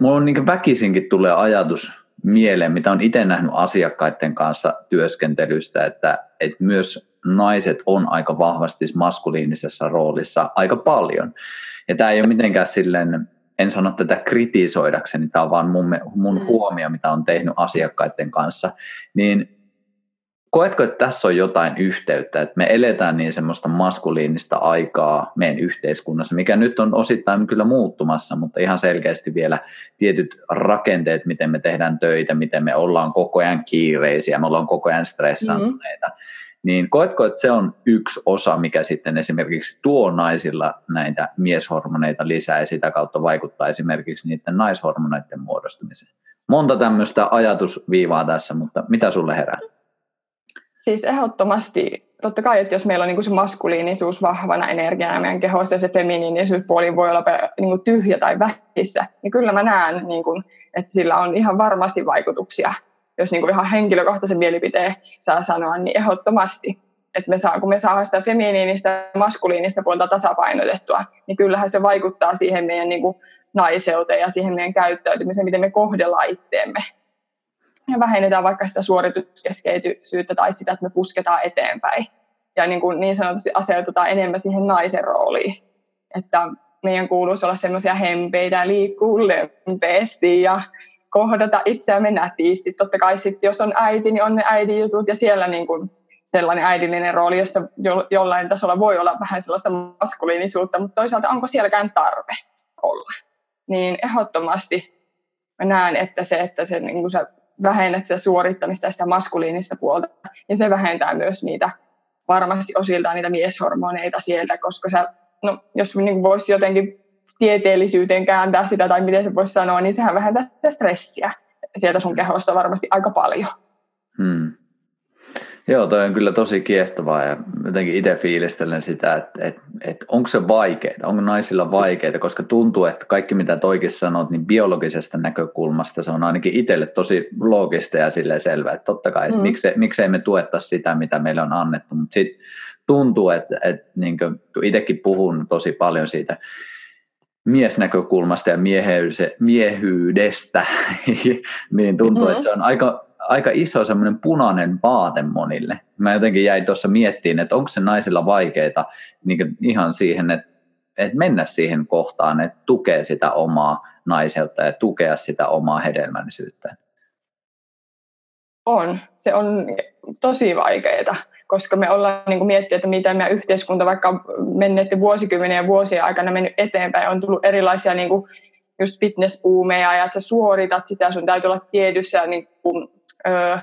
mulla on niin väkisinkin tulee ajatus mieleen, mitä on itse nähnyt asiakkaiden kanssa työskentelystä, että, että myös naiset on aika vahvasti maskuliinisessa roolissa aika paljon. Ja tämä ei ole mitenkään silleen, en sano tätä kritisoidakseni, tämä on vaan mun, mun mm. huomio, mitä on tehnyt asiakkaiden kanssa, niin koetko, että tässä on jotain yhteyttä, että me eletään niin semmoista maskuliinista aikaa meidän yhteiskunnassa, mikä nyt on osittain kyllä muuttumassa, mutta ihan selkeästi vielä tietyt rakenteet, miten me tehdään töitä, miten me ollaan koko ajan kiireisiä, me ollaan koko ajan stressaantuneita. Mm-hmm. Niin koetko, että se on yksi osa, mikä sitten esimerkiksi tuo naisilla näitä mieshormoneita lisää ja sitä kautta vaikuttaa esimerkiksi niiden naishormoneiden muodostumiseen? Monta tämmöistä ajatusviivaa tässä, mutta mitä sulle herää? Siis ehdottomasti, totta kai, että jos meillä on niin kuin se maskuliinisuus vahvana energiana meidän kehossa ja se feminiinisuuspuoli voi olla niin kuin tyhjä tai vähissä, niin kyllä mä näen, niin kuin, että sillä on ihan varmasti vaikutuksia. Jos niin kuin ihan henkilökohtaisen mielipiteen saa sanoa, niin ehdottomasti. Että me saa, kun me saadaan sitä feminiinistä ja maskuliinista puolta tasapainotettua, niin kyllähän se vaikuttaa siihen meidän niin kuin naiseuteen ja siihen meidän käyttäytymiseen, miten me kohdellaan itteemme ja vähennetään vaikka sitä suorituskeskeisyyttä tai sitä, että me pusketaan eteenpäin. Ja niin, kuin niin sanotusti asetutaan enemmän siihen naisen rooliin. Että meidän kuuluisi olla semmoisia hempeitä, liikkuu lempeästi ja kohdata itseämme nätisti. Totta kai sitten, jos on äiti, niin on ne äidin jutut ja siellä niin kuin sellainen äidillinen rooli, jossa jo, jollain tasolla voi olla vähän sellaista maskuliinisuutta, mutta toisaalta onko sielläkään tarve olla. Niin ehdottomasti mä näen, että se, että se, niin kuin sä vähennät sitä suorittamista ja sitä maskuliinista puolta, ja se vähentää myös niitä varmasti osiltaan niitä mieshormoneita sieltä, koska sä, no, jos niin voisi jotenkin tieteellisyyteen kääntää sitä, tai miten se voisi sanoa, niin sehän vähentää sitä stressiä sieltä sun kehosta varmasti aika paljon. Hmm. Joo, toi on kyllä tosi kiehtovaa ja jotenkin itse fiilistelen sitä, että, että, että onko se vaikeaa, onko naisilla vaikeaa, koska tuntuu, että kaikki mitä toikin sanot, niin biologisesta näkökulmasta se on ainakin itselle tosi loogista ja sille selvää, että totta kai, että mm. miksei, miksei me tuetta sitä, mitä meille on annettu, mutta sitten tuntuu, että, että niin kuin, kun itsekin puhun tosi paljon siitä miesnäkökulmasta ja miehyydestä, niin tuntuu, mm. että se on aika aika iso semmoinen punainen vaate monille. Mä jotenkin jäin tuossa miettiin, että onko se naisilla vaikeita niin ihan siihen, että, että mennä siihen kohtaan, että tukee sitä omaa naiseutta ja tukea sitä omaa hedelmällisyyttä. On. Se on tosi vaikeaa, koska me ollaan niin miettiä, että miten meidän yhteiskunta vaikka menneiden vuosikymmenen ja vuosien aikana mennyt eteenpäin. On tullut erilaisia niin kuin just fitnesspuumeja ja että suoritat sitä, sun täytyy olla tietyssä niin kuin ö,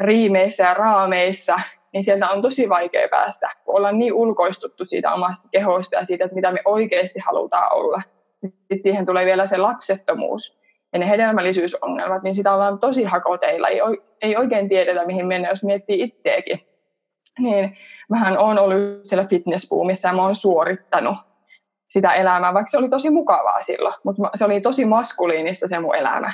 riimeissä ja raameissa, niin sieltä on tosi vaikea päästä, kun ollaan niin ulkoistuttu siitä omasta kehosta ja siitä, että mitä me oikeasti halutaan olla. Sitten siihen tulee vielä se lapsettomuus ja ne hedelmällisyysongelmat, niin sitä ollaan tosi hakoteilla. Ei, ei oikein tiedetä, mihin mennä, jos miettii itseäkin. Niin vähän on ollut siellä fitnessboomissa ja mä oon suorittanut sitä elämää, vaikka se oli tosi mukavaa silloin, mutta se oli tosi maskuliinista se mun elämä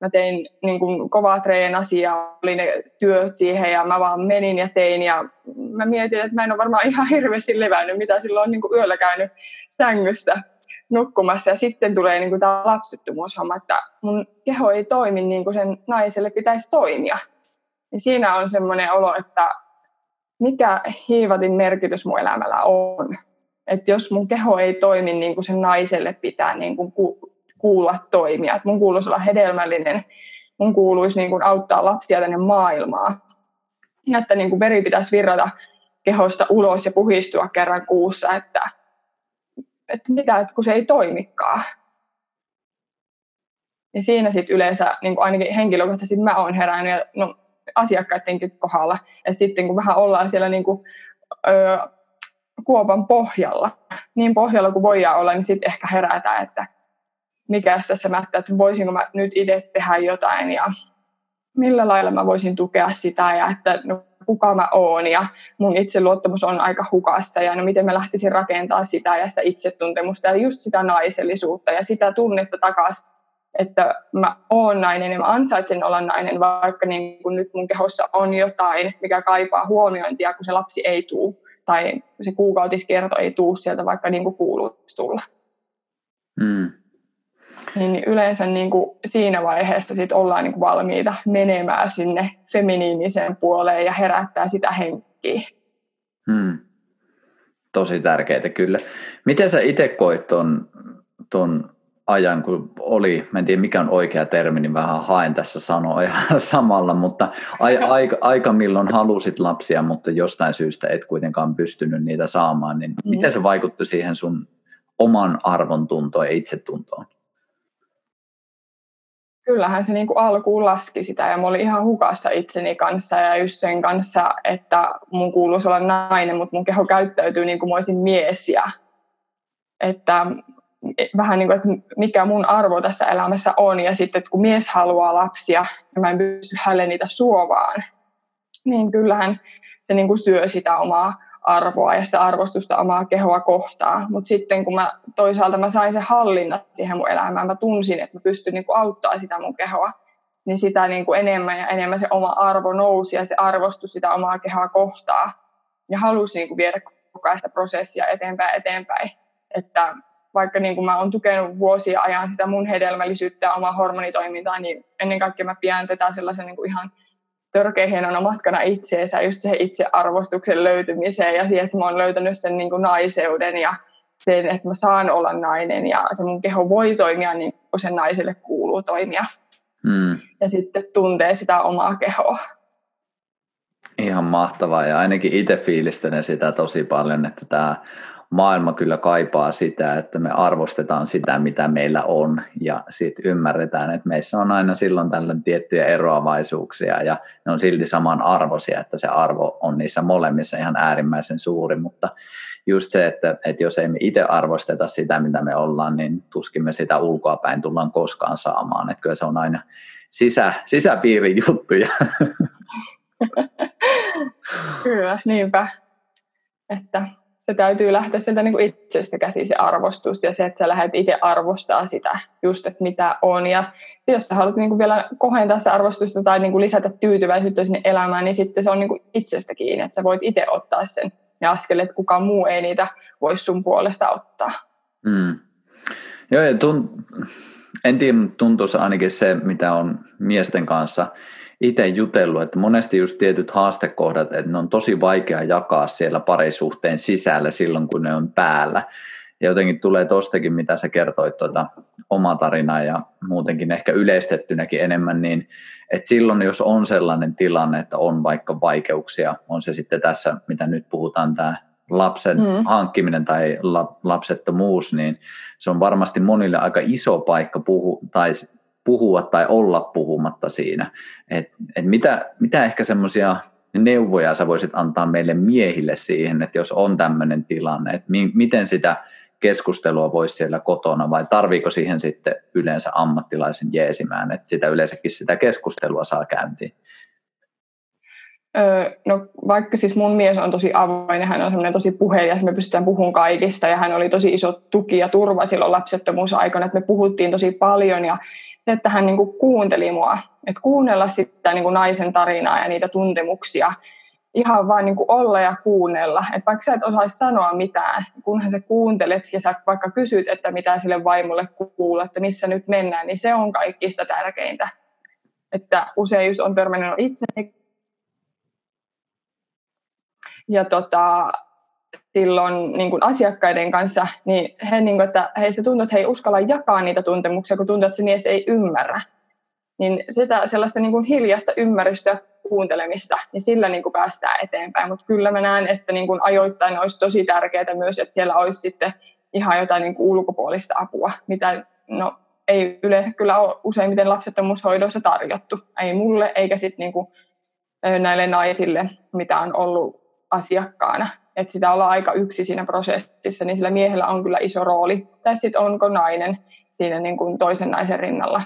mä tein niin kuin kovaa treenasi ja oli ne työt siihen ja mä vaan menin ja tein ja mä mietin, että mä en ole varmaan ihan hirveästi levännyt, mitä silloin on niin kuin yöllä käynyt sängyssä nukkumassa ja sitten tulee niin kuin tämä lapsettomuushomma, että mun keho ei toimi niin kuin sen naiselle pitäisi toimia. Ja siinä on semmoinen olo, että mikä hiivatin merkitys mun elämällä on. Että jos mun keho ei toimi niin kuin sen naiselle pitää niin kuin kuulla toimia. Että mun kuuluisi olla hedelmällinen, mun kuuluisi niin kuin auttaa lapsia tänne maailmaan. Ja että niin kuin veri pitäisi virrata kehosta ulos ja puhistua kerran kuussa, että, että mitä, että kun se ei toimikaan. Ja siinä sitten yleensä, niin kuin ainakin henkilökohtaisesti mä oon herännyt, ja no, asiakkaidenkin kohdalla, että sitten kun vähän ollaan siellä niin kuin, ö, kuopan pohjalla, niin pohjalla kuin voidaan olla, niin sitten ehkä herätään, että mikä tässä mättä, että voisinko mä nyt itse tehdä jotain ja millä lailla mä voisin tukea sitä ja että no, kuka mä oon ja mun itseluottamus on aika hukassa ja no miten mä lähtisin rakentaa sitä ja sitä itsetuntemusta ja just sitä naisellisuutta ja sitä tunnetta takaisin, että mä oon nainen ja mä ansaitsen olla nainen, vaikka niin kun nyt mun kehossa on jotain, mikä kaipaa huomiointia, kun se lapsi ei tuu tai se kuukautiskierto ei tuu sieltä, vaikka niin kuin kuuluisi tulla. Mm niin yleensä niin kuin siinä vaiheessa sit ollaan niin kuin valmiita menemään sinne feminiiniseen puoleen ja herättää sitä henkiä. Hmm. Tosi tärkeää kyllä. Miten sä itse koit ton, ton ajan, kun oli, mä en tiedä mikä on oikea termi, niin vähän haen tässä sanoja samalla, mutta aika, aika milloin halusit lapsia, mutta jostain syystä et kuitenkaan pystynyt niitä saamaan, niin mm. miten se vaikutti siihen sun oman arvon tuntoon ja itsetuntoon? Kyllähän se niin kuin alkuun laski sitä ja mä olin ihan hukassa itseni kanssa ja just sen kanssa, että mun kuuluisi olla nainen, mutta mun keho käyttäytyy niin kuin mä olisin mies ja että vähän niin kuin, että mikä mun arvo tässä elämässä on ja sitten, että kun mies haluaa lapsia ja mä en pysty hänelle niitä suovaan, niin kyllähän se niin kuin syö sitä omaa arvoa ja sitä arvostusta omaa kehoa kohtaan. Mutta sitten kun mä toisaalta mä sain sen hallinnan siihen mun elämään, mä tunsin, että mä pystyn niin auttaa sitä mun kehoa, niin sitä niin enemmän ja enemmän se oma arvo nousi ja se arvostus sitä omaa kehoa kohtaa. Ja halusi niin viedä koko ajan sitä prosessia eteenpäin eteenpäin. Että vaikka niin mä oon tukenut vuosia ajan sitä mun hedelmällisyyttä ja omaa hormonitoimintaa, niin ennen kaikkea mä pidän tätä sellaisen niin ihan törkeä hienona matkana itseensä, just se itsearvostuksen löytymiseen ja siihen, että mä oon löytänyt sen niin kuin naiseuden ja sen, että mä saan olla nainen ja se mun keho voi toimia niin kuin sen naiselle kuuluu toimia. Mm. Ja sitten tuntee sitä omaa kehoa. Ihan mahtavaa ja ainakin itse fiilistelen sitä tosi paljon, että tämä maailma kyllä kaipaa sitä, että me arvostetaan sitä, mitä meillä on ja sitten ymmärretään, että meissä on aina silloin tällöin tiettyjä eroavaisuuksia ja ne on silti saman arvoisia, että se arvo on niissä molemmissa ihan äärimmäisen suuri, mutta just se, että, että jos ei me itse arvosteta sitä, mitä me ollaan, niin tuskin me sitä ulkoapäin tullaan koskaan saamaan, että kyllä se on aina sisä, sisäpiirin juttuja. Kyllä, niinpä. Että se täytyy lähteä sieltä niin kuin itsestä käsin se arvostus ja se, että sä lähdet itse arvostaa sitä just, että mitä on. Ja se, jos sä haluat niin kuin vielä kohentaa sitä arvostusta tai niin kuin lisätä tyytyväisyyttä sinne elämään, niin sitten se on niin kuin itsestä kiinni, että sä voit itse ottaa sen ne askeleet, että kukaan muu ei niitä voisi sun puolesta ottaa. Mm. Joo, ja tunt, en tiedä, tuntuu ainakin se, mitä on miesten kanssa – itse jutellut, että monesti just tietyt haastekohdat, että ne on tosi vaikea jakaa siellä parisuhteen sisällä silloin, kun ne on päällä. Ja jotenkin tulee tostakin, mitä sä kertoit tuota, oma tarina ja muutenkin ehkä yleistettynäkin enemmän, niin että silloin jos on sellainen tilanne, että on vaikka vaikeuksia, on se sitten tässä, mitä nyt puhutaan, tämä lapsen mm. hankkiminen tai lapsettomuus, niin se on varmasti monille aika iso paikka puhu, tai puhua tai olla puhumatta siinä. Et, et mitä, mitä ehkä semmoisia neuvoja sä voisit antaa meille miehille siihen, että jos on tämmöinen tilanne, että mi, miten sitä keskustelua voisi siellä kotona vai tarviiko siihen sitten yleensä ammattilaisen jeesimään, että sitä yleensäkin sitä keskustelua saa käyntiin? No vaikka siis mun mies on tosi avoin ja hän on semmoinen tosi puhelias, me pystytään puhumaan kaikista ja hän oli tosi iso tuki ja turva silloin lapsettomuusaikana, että me puhuttiin tosi paljon ja se, että hän niin kuin kuunteli mua, että kuunnella sitä niin kuin naisen tarinaa ja niitä tuntemuksia, ihan vain niin kuin olla ja kuunnella. Että vaikka sä et osaisi sanoa mitään, kunhan sä kuuntelet ja sä vaikka kysyt, että mitä sille vaimolle kuuluu, että missä nyt mennään, niin se on kaikista tärkeintä. Että usein just on törmännyt itse ja tota, silloin niin kuin asiakkaiden kanssa, niin he, niin kuin, että heistä tuntuu, että he ei uskalla jakaa niitä tuntemuksia, kun tuntuu, että se mies ei ymmärrä. Niin sitä sellaista niin kuin hiljasta ymmärrystä kuuntelemista, niin sillä niin kuin päästään eteenpäin. Mutta kyllä mä näen, että niin kuin ajoittain olisi tosi tärkeää myös, että siellä olisi sitten ihan jotain niin kuin ulkopuolista apua, mitä no, ei yleensä kyllä ole useimmiten lapsettomuushoidoissa tarjottu. Ei mulle eikä sitten niin kuin näille naisille, mitä on ollut asiakkaana. Että sitä ollaan aika yksi siinä prosessissa, niin sillä miehellä on kyllä iso rooli. Tai sitten onko nainen siinä niin kuin toisen naisen rinnalla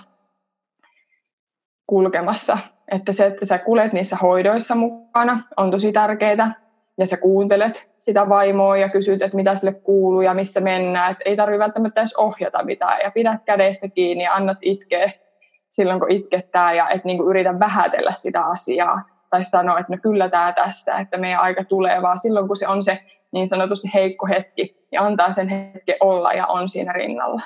kulkemassa. Että se, että sä kulet niissä hoidoissa mukana, on tosi tärkeää. Ja sä kuuntelet sitä vaimoa ja kysyt, että mitä sille kuuluu ja missä mennään. Että ei tarvitse välttämättä edes ohjata mitään. Ja pidät kädestä kiinni ja annat itkeä silloin, kun itkettää. Ja et niin kuin yritä vähätellä sitä asiaa tai sanoa, että no kyllä tämä tästä, että meidän aika tulee, vaan silloin kun se on se niin sanotusti heikko hetki, niin antaa sen hetken olla ja on siinä rinnalla.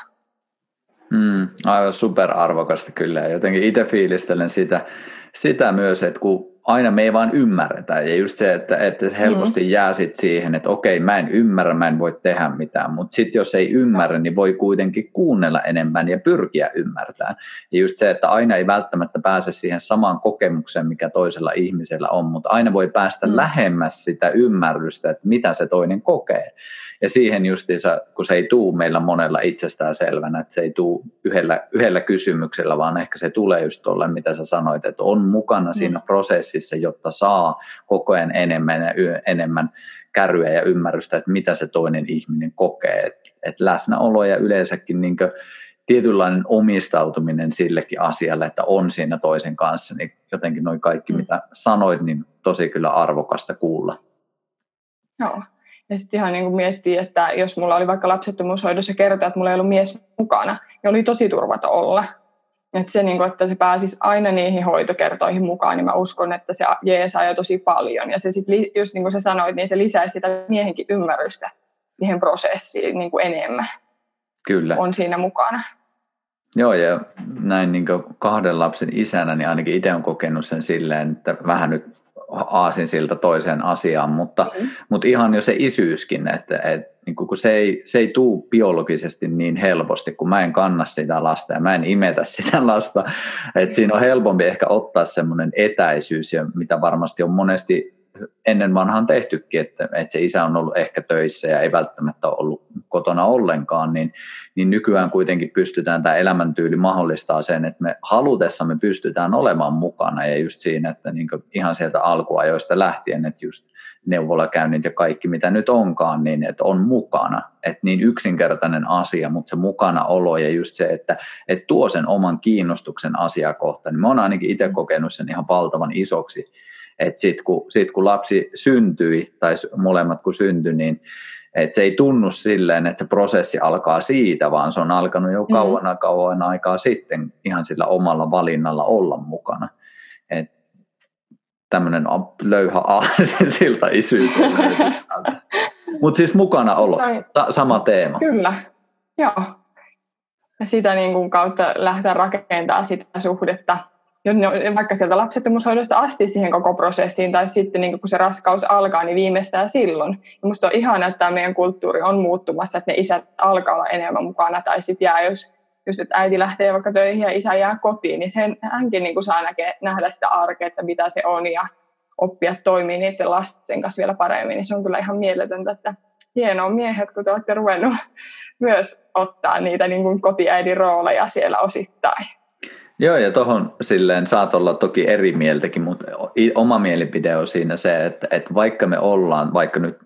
Mm, aivan superarvokasta kyllä. Jotenkin itse fiilistelen sitä, sitä myös, että kun aina me ei vaan ymmärretä. Ja just se, että, että helposti mm. jää sit siihen, että okei, mä en ymmärrä, mä en voi tehdä mitään. Mutta sitten jos ei ymmärrä, niin voi kuitenkin kuunnella enemmän ja pyrkiä ymmärtämään. Ja just se, että aina ei välttämättä pääse siihen samaan kokemukseen, mikä toisella ihmisellä on, mutta aina voi päästä mm. lähemmäs sitä ymmärrystä, että mitä se toinen kokee. Ja siihen justiinsa, kun se ei tuu meillä monella itsestään selvänä, että se ei tuu yhdellä, yhdellä kysymyksellä, vaan ehkä se tulee just tuolle, mitä sä sanoit, että on mukana mm. siinä prosessissa, jotta saa koko ajan enemmän ja enemmän kärryä ja ymmärrystä, että mitä se toinen ihminen kokee. Että et läsnäolo ja yleensäkin niin tietynlainen omistautuminen sillekin asialle, että on siinä toisen kanssa, niin jotenkin noin kaikki, mm. mitä sanoit, niin tosi kyllä arvokasta kuulla. Joo, ja sitten ihan niin kuin miettii, että jos mulla oli vaikka lapsettomuushoidossa kertoa, että mulla ei ollut mies mukana, niin oli tosi turvata olla. Että se, niin kuin, että se pääsisi aina niihin hoitokertoihin mukaan, niin mä uskon, että se jeesaa jo tosi paljon. Ja se sitten, just niin kuin sä sanoit, niin se lisäisi sitä miehenkin ymmärrystä siihen prosessiin niin kuin enemmän. Kyllä. On siinä mukana. Joo, ja näin niin kahden lapsen isänä, niin ainakin itse olen kokenut sen silleen, että vähän nyt aasin siltä toiseen asiaan, mutta, mm. mutta ihan jo se isyyskin, että, että niin kun se ei, se ei tuu biologisesti niin helposti, kun mä en kanna sitä lasta ja mä en imetä sitä lasta, että siinä on helpompi ehkä ottaa semmoinen etäisyys, ja mitä varmasti on monesti ennen vanhaan tehtykin, että, että se isä on ollut ehkä töissä ja ei välttämättä ollut kotona ollenkaan, niin, niin nykyään kuitenkin pystytään tämä elämäntyyli mahdollistaa sen, että me halutessamme pystytään olemaan mukana ja just siinä, että niin ihan sieltä alkuajoista lähtien, että just neuvolakäynnit ja kaikki mitä nyt onkaan, niin että on mukana. Että niin yksinkertainen asia, mutta se mukana olo ja just se, että, että tuo sen oman kiinnostuksen asiakohta, niin mä oon ainakin itse kokenut sen ihan valtavan isoksi, että sitten kun, sit kun lapsi syntyi, tai molemmat kun syntyi, niin että se ei tunnu silleen, että se prosessi alkaa siitä, vaan se on alkanut jo mm. kauan mm. kauan aikaa sitten ihan sillä omalla valinnalla olla mukana. Et tämmöinen löyhä siltä isyyteen. Mutta siis mukana olo, sama teema. Kyllä, joo. Ja sitä niin kuin kautta lähteä rakentamaan sitä suhdetta vaikka sieltä lapsettomuushoidosta asti siihen koko prosessiin, tai sitten niin kun se raskaus alkaa, niin viimeistään silloin. Ja musta on ihanaa, että meidän kulttuuri on muuttumassa, että ne isät alkaa olla enemmän mukana, tai sitten jää, jos just, että äiti lähtee vaikka töihin ja isä jää kotiin, niin sen, hänkin niin saa näke, nähdä sitä arkea, että mitä se on, ja oppia toimii niiden lasten kanssa vielä paremmin, niin se on kyllä ihan mieletöntä, että hienoa miehet, kun te olette ruvennut myös ottaa niitä niin kotiäidin rooleja siellä osittain. Joo, ja tuohon silleen saat olla toki eri mieltäkin, mutta oma mielipide on siinä se, että, että vaikka me ollaan, vaikka nyt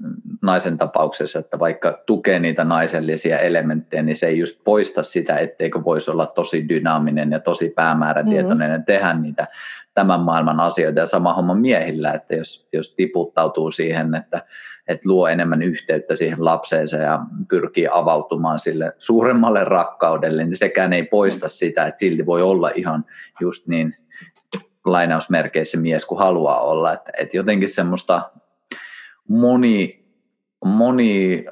naisen tapauksessa, että vaikka tukee niitä naisellisia elementtejä, niin se ei just poista sitä, etteikö voisi olla tosi dynaaminen ja tosi päämäärätietoinen mm-hmm. ja tehdä niitä tämän maailman asioita ja sama homma miehillä, että jos, jos tiputtautuu siihen, että että luo enemmän yhteyttä siihen lapseensa ja pyrkii avautumaan sille suuremmalle rakkaudelle, niin sekään ei poista sitä, että silti voi olla ihan just niin lainausmerkeissä mies kuin haluaa olla. Että, että jotenkin semmoista moni, moni,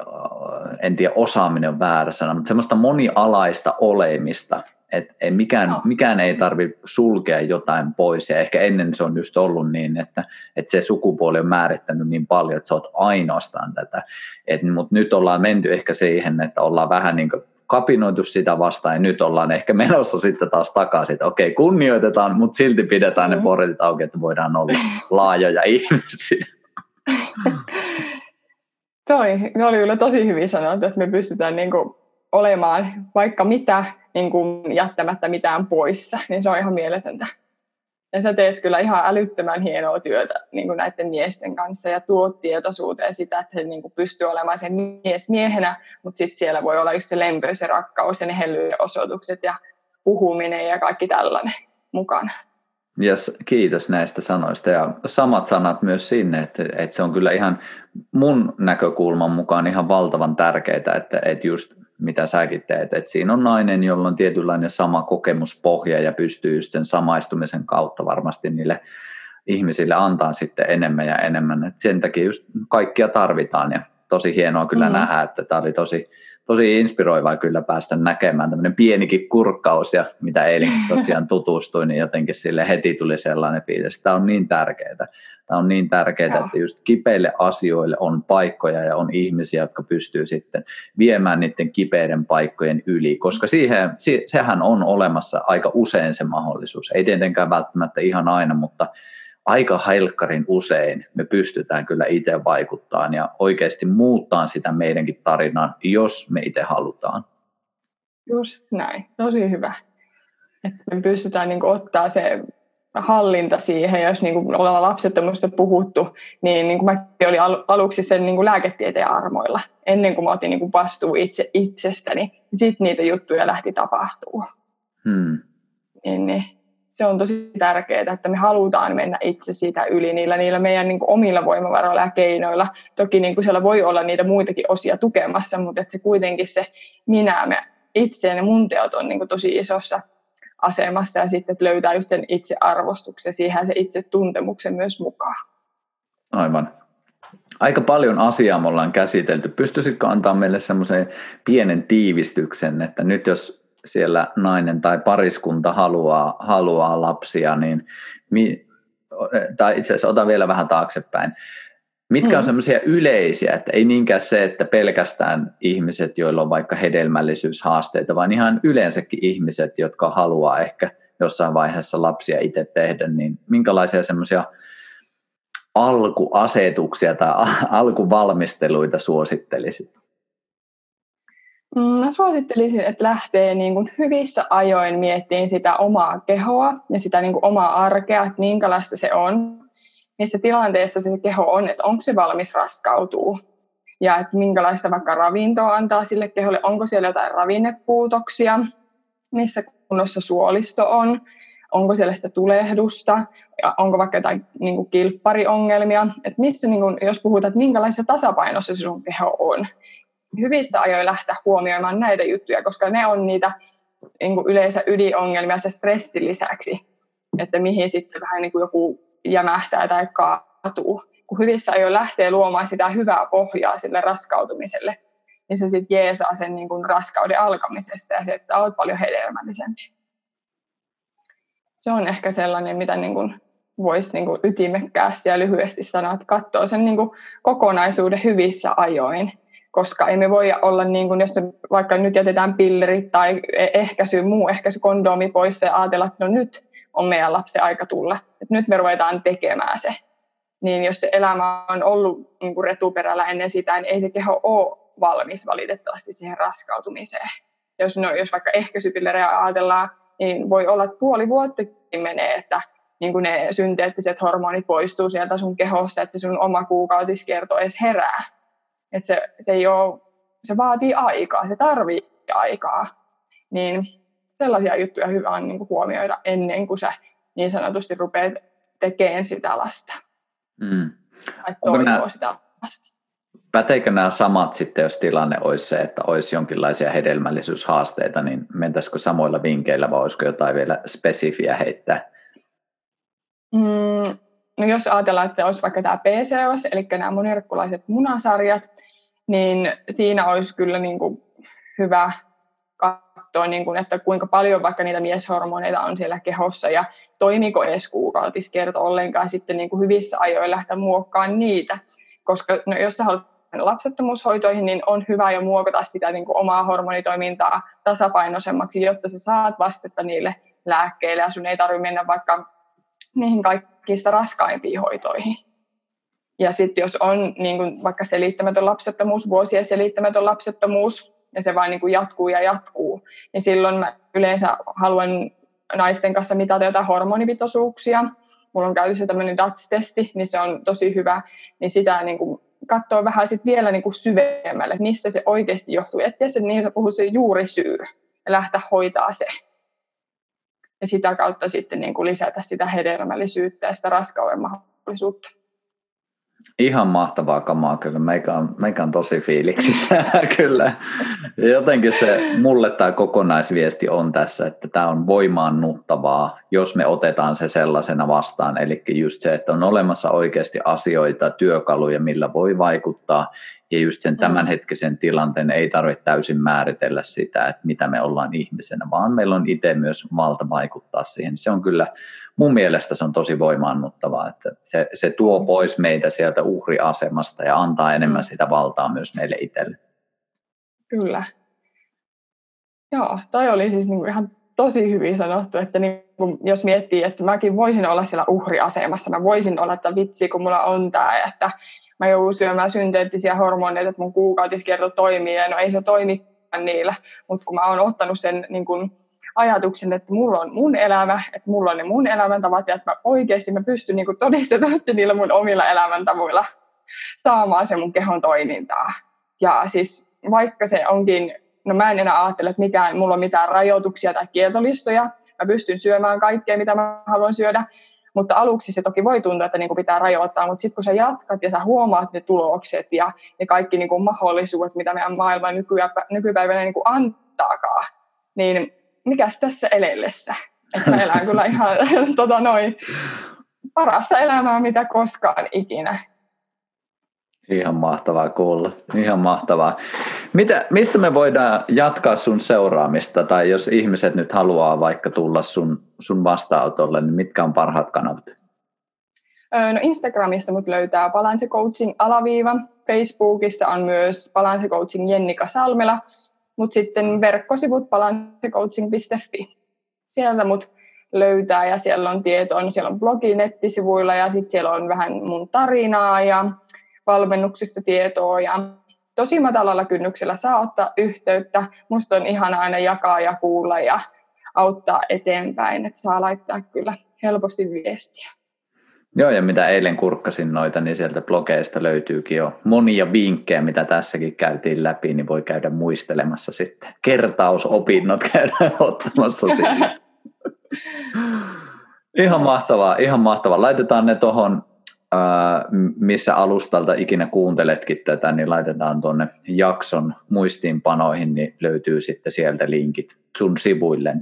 en tiedä osaaminen on väärä sana, mutta semmoista monialaista olemista – et ei mikään, no. mikään ei tarvitse sulkea jotain pois ja ehkä ennen se on just ollut niin, että, että se sukupuoli on määrittänyt niin paljon, että sä oot ainoastaan tätä. Mutta nyt ollaan menty ehkä siihen, että ollaan vähän niin kuin kapinoitu sitä vastaan ja nyt ollaan ehkä menossa sitten taas takaisin, että okei kunnioitetaan, mutta silti pidetään mm. ne portit auki, että voidaan olla laajoja ihmisiä. Toi, ne oli kyllä tosi hyvin sanottu, että me pystytään niin kuin olemaan vaikka mitä niin kuin jättämättä mitään poissa, niin se on ihan mieletöntä. Ja sä teet kyllä ihan älyttömän hienoa työtä niin kuin näiden miesten kanssa ja tuot tietoisuuteen sitä, että he niin kuin pystyy olemaan sen mies miehenä, mutta sitten siellä voi olla just se lempeys ja rakkaus ja ne osoitukset ja puhuminen ja kaikki tällainen mukana. Yes, kiitos näistä sanoista ja samat sanat myös sinne, että, että se on kyllä ihan mun näkökulman mukaan ihan valtavan tärkeää, että, että just mitä säkin teet. Et siinä on nainen, jolla on tietynlainen sama kokemuspohja ja pystyy sen samaistumisen kautta varmasti niille ihmisille antaa sitten enemmän ja enemmän. Et sen takia just kaikkia tarvitaan ja tosi hienoa kyllä mm. nähdä, että tämä oli tosi, tosi inspiroivaa kyllä päästä näkemään tämmöinen pienikin kurkkaus ja mitä eilen tosiaan tutustuin, niin jotenkin sille heti tuli sellainen fiilis. Tämä on niin tärkeää. Tämä on niin tärkeää, että just kipeille asioille on paikkoja ja on ihmisiä, jotka pystyy sitten viemään niiden kipeiden paikkojen yli, koska siihen, sehän on olemassa aika usein se mahdollisuus. Ei tietenkään välttämättä ihan aina, mutta aika helkkarin usein me pystytään kyllä itse vaikuttamaan ja oikeasti muuttaa sitä meidänkin tarinaa, jos me itse halutaan. Just näin, tosi hyvä. Että me pystytään niin ottaa se hallinta siihen, jos niin kuin ollaan lapsettomuudesta puhuttu, niin, niin kuin mäkin olin aluksi sen niin kuin lääketieteen armoilla, ennen kuin mä otin niin kuin vastuu itse itsestäni, niin sitten niitä juttuja lähti tapahtuu. Hmm. Niin, niin, se on tosi tärkeää, että me halutaan mennä itse siitä yli niillä, niillä meidän niin kuin omilla voimavaroilla ja keinoilla. Toki niin kuin siellä voi olla niitä muitakin osia tukemassa, mutta että se kuitenkin se minä, me itse ja mun teot on niin kuin tosi isossa asemassa ja sitten että löytää just sen itsearvostuksen siihen se itse tuntemuksen myös mukaan. Aivan. Aika paljon asiaa me ollaan käsitelty. Pystyisitkö antaa meille semmoisen pienen tiivistyksen, että nyt jos siellä nainen tai pariskunta haluaa, haluaa lapsia, niin mi, tai itse asiassa ota vielä vähän taaksepäin. Mitkä mm. on semmoisia yleisiä, että ei niinkään se, että pelkästään ihmiset, joilla on vaikka hedelmällisyyshaasteita, vaan ihan yleensäkin ihmiset, jotka haluaa ehkä jossain vaiheessa lapsia itse tehdä, niin minkälaisia semmoisia alkuasetuksia tai alkuvalmisteluita suosittelisit? Mm, mä suosittelisin, että lähtee niin kuin hyvissä ajoin miettimään sitä omaa kehoa ja sitä niin kuin omaa arkea, että minkälaista se on, missä tilanteessa se keho on, että onko se valmis raskautuu? Ja että minkälaista vaikka ravintoa antaa sille keholle, onko siellä jotain ravinnepuutoksia, missä kunnossa suolisto on, onko siellä sitä tulehdusta, ja onko vaikka jotain niin kuin kilppariongelmia, että missä, niin kuin, jos puhutaan, että minkälaisessa tasapainossa se sun keho on. Hyvissä ajoin lähteä huomioimaan näitä juttuja, koska ne on niitä niin kuin yleensä ydinongelmia se stressin lisäksi, että mihin sitten vähän niin kuin joku jämähtää tai kaatuu. Kun hyvissä ajoin lähtee luomaan sitä hyvää pohjaa sille raskautumiselle, niin se sitten jeesaa sen niin kuin raskauden alkamisessa ja että olet paljon hedelmällisempi se on ehkä sellainen, mitä niin kuin voisi niin kuin ytimekkäästi ja lyhyesti sanoa, että katsoo sen niin kuin kokonaisuuden hyvissä ajoin, koska ei me voi olla, niin kuin, jos vaikka nyt jätetään pillerit tai ehkäisy, muu ehkäisy, kondoomi pois ja ajatella, että no nyt on meidän lapsen aika tulla, että nyt me ruvetaan tekemään se. Niin jos se elämä on ollut niin kuin retuperällä ennen sitä, niin ei se keho ole valmis valitettavasti siihen raskautumiseen. Jos, no, jos vaikka ehkäisypillerejä ajatellaan, niin voi olla, että puoli vuottakin menee, että niin kuin ne synteettiset hormonit poistuu sieltä sun kehosta, että sun oma kuukautiskierto edes herää. Että se, se, ei ole, se vaatii aikaa, se tarvii aikaa. Niin sellaisia juttuja hyvä on niin kuin huomioida ennen kuin sä niin sanotusti rupeat tekemään sitä lasta. Mm. Tai toivoo nämä, sitä lasta. Päteekö nämä samat sitten, jos tilanne olisi se, että olisi jonkinlaisia hedelmällisyyshaasteita, niin mentäisikö samoilla vinkeillä vai olisiko jotain vielä spesifiä heittää? Mm, no jos ajatellaan, että olisi vaikka tämä PCOS, eli nämä monirkkulaiset munasarjat, niin siinä olisi kyllä niin kuin hyvä katsoa, niin kuin, että kuinka paljon vaikka niitä mieshormoneita on siellä kehossa ja toimiko edes kuukautiskierto ollenkaan sitten niin kuin hyvissä ajoin lähteä muokkaamaan niitä. Koska no, jos sä haluat lapsettomuushoitoihin, niin on hyvä jo muokata sitä niin kuin omaa hormonitoimintaa tasapainoisemmaksi, jotta sä saat vastetta niille lääkkeille ja sun ei tarvitse mennä vaikka niihin kaikista raskaimpiin hoitoihin. Ja sitten jos on niin kuin vaikka selittämätön lapsettomuus, vuosien selittämätön lapsettomuus, ja se vain niin kuin jatkuu ja jatkuu, niin silloin mä yleensä haluan naisten kanssa mitata jotain hormonipitoisuuksia. Mulla on käytössä tämmöinen DATS-testi, niin se on tosi hyvä, niin sitä niin katsoa vähän sit vielä niin kuin syvemmälle, että mistä se oikeasti johtuu. Etsiä se niin, puhuu se juurisyy ja lähteä hoitaa se. Ja sitä kautta sitten niin kuin lisätä sitä hedelmällisyyttä ja sitä raskauden mahdollisuutta. Ihan mahtavaa kamaa kyllä. Meikä on, meikä on tosi fiiliksissä kyllä. Jotenkin se mulle tämä kokonaisviesti on tässä, että tämä on voimaannuttavaa, jos me otetaan se sellaisena vastaan. Eli just se, että on olemassa oikeasti asioita, työkaluja, millä voi vaikuttaa. Ja just sen mm. tämänhetkisen tilanteen ei tarvitse täysin määritellä sitä, että mitä me ollaan ihmisenä, vaan meillä on itse myös valta vaikuttaa siihen. Se on kyllä mun mielestä se on tosi voimaannuttavaa, että se, se tuo pois meitä sieltä uhriasemasta ja antaa enemmän mm. sitä valtaa myös meille itselle. Kyllä. Joo, toi oli siis niinku ihan tosi hyvin sanottu, että niin, jos miettii, että mäkin voisin olla siellä uhriasemassa, mä voisin olla, että vitsi, kun mulla on tämä, että mä joudun syömään synteettisiä hormoneita, että mun kuukautiskierto toimii, ja no ei se toimi niillä, mutta kun mä oon ottanut sen niin kun, ajatuksen, että mulla on mun elämä, että mulla on ne mun elämäntavat ja että mä oikeasti mä pystyn niin todistetusti niillä mun omilla elämäntavoilla saamaan se mun kehon toimintaa. Ja siis vaikka se onkin, no mä en enää ajattele, että mikään, mulla on mitään rajoituksia tai kieltolistoja, mä pystyn syömään kaikkea, mitä mä haluan syödä, mutta aluksi se toki voi tuntua, että niin kuin pitää rajoittaa, mutta sitten kun sä jatkat ja sä huomaat ne tulokset ja ne kaikki niin kuin mahdollisuudet, mitä meidän maailma nykypäivänä niin kuin antaakaan, niin mikäs tässä elellessä? Että mä elän kyllä ihan tota noin, parasta elämää, mitä koskaan ikinä. Ihan mahtavaa kuulla, ihan mahtavaa. Mitä, mistä me voidaan jatkaa sun seuraamista, tai jos ihmiset nyt haluaa vaikka tulla sun, sun vastaanotolle, niin mitkä on parhaat kanavat? No Instagramista mut löytää Balance Coaching alaviiva. Facebookissa on myös Balance Coaching Jennika Salmela. Mutta sitten verkkosivut balancecoaching.fi. Sieltä mut löytää ja siellä on tietoa, niin siellä on blogi nettisivuilla ja sitten siellä on vähän mun tarinaa ja valmennuksista tietoa ja tosi matalalla kynnyksellä saa ottaa yhteyttä. Musta on ihana aina jakaa ja kuulla ja auttaa eteenpäin, että saa laittaa kyllä helposti viestiä. Joo, ja mitä eilen kurkkasin noita, niin sieltä blogeista löytyykin jo monia vinkkejä, mitä tässäkin käytiin läpi, niin voi käydä muistelemassa sitten. Kertausopinnot käydään ottamassa sinne. ihan mahtavaa, ihan mahtavaa. Laitetaan ne tuohon, missä alustalta ikinä kuunteletkin tätä, niin laitetaan tuonne jakson muistiinpanoihin, niin löytyy sitten sieltä linkit sun sivuille.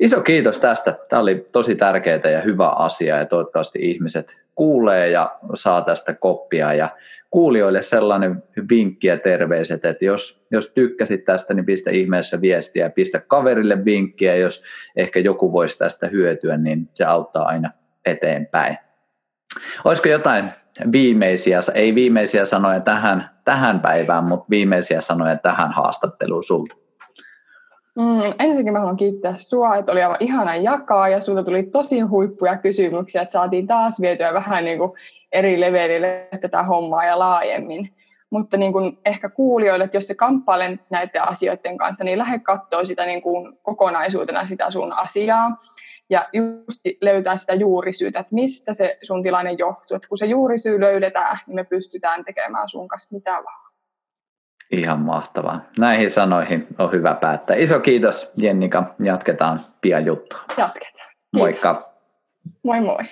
Iso kiitos tästä. Tämä oli tosi tärkeää ja hyvä asia ja toivottavasti ihmiset kuulee ja saa tästä koppia ja kuulijoille sellainen vinkki ja terveiset, että jos, jos tykkäsit tästä, niin pistä ihmeessä viestiä ja pistä kaverille vinkkiä, jos ehkä joku voisi tästä hyötyä, niin se auttaa aina eteenpäin. Olisiko jotain viimeisiä, ei viimeisiä sanoja tähän, tähän päivään, mutta viimeisiä sanoja tähän haastatteluun sulta? Mm, ensinnäkin mä haluan kiittää sua, että oli aivan ihana jakaa ja sulta tuli tosi huippuja kysymyksiä, että saatiin taas vietyä vähän niin kuin eri levelille tätä hommaa ja laajemmin. Mutta niin kuin ehkä kuulijoille, että jos se kamppailen näiden asioiden kanssa, niin lähde katsoa sitä niin kuin kokonaisuutena sitä sun asiaa ja just löytää sitä juurisyytä, että mistä se sun tilanne johtuu. Että kun se juurisyy löydetään, niin me pystytään tekemään sun kanssa mitä vaan. Ihan mahtavaa. Näihin sanoihin on hyvä päättää. Iso kiitos Jennika. Jatketaan pian juttua. Jatketaan. Kiitos. Moikka. Moi moi.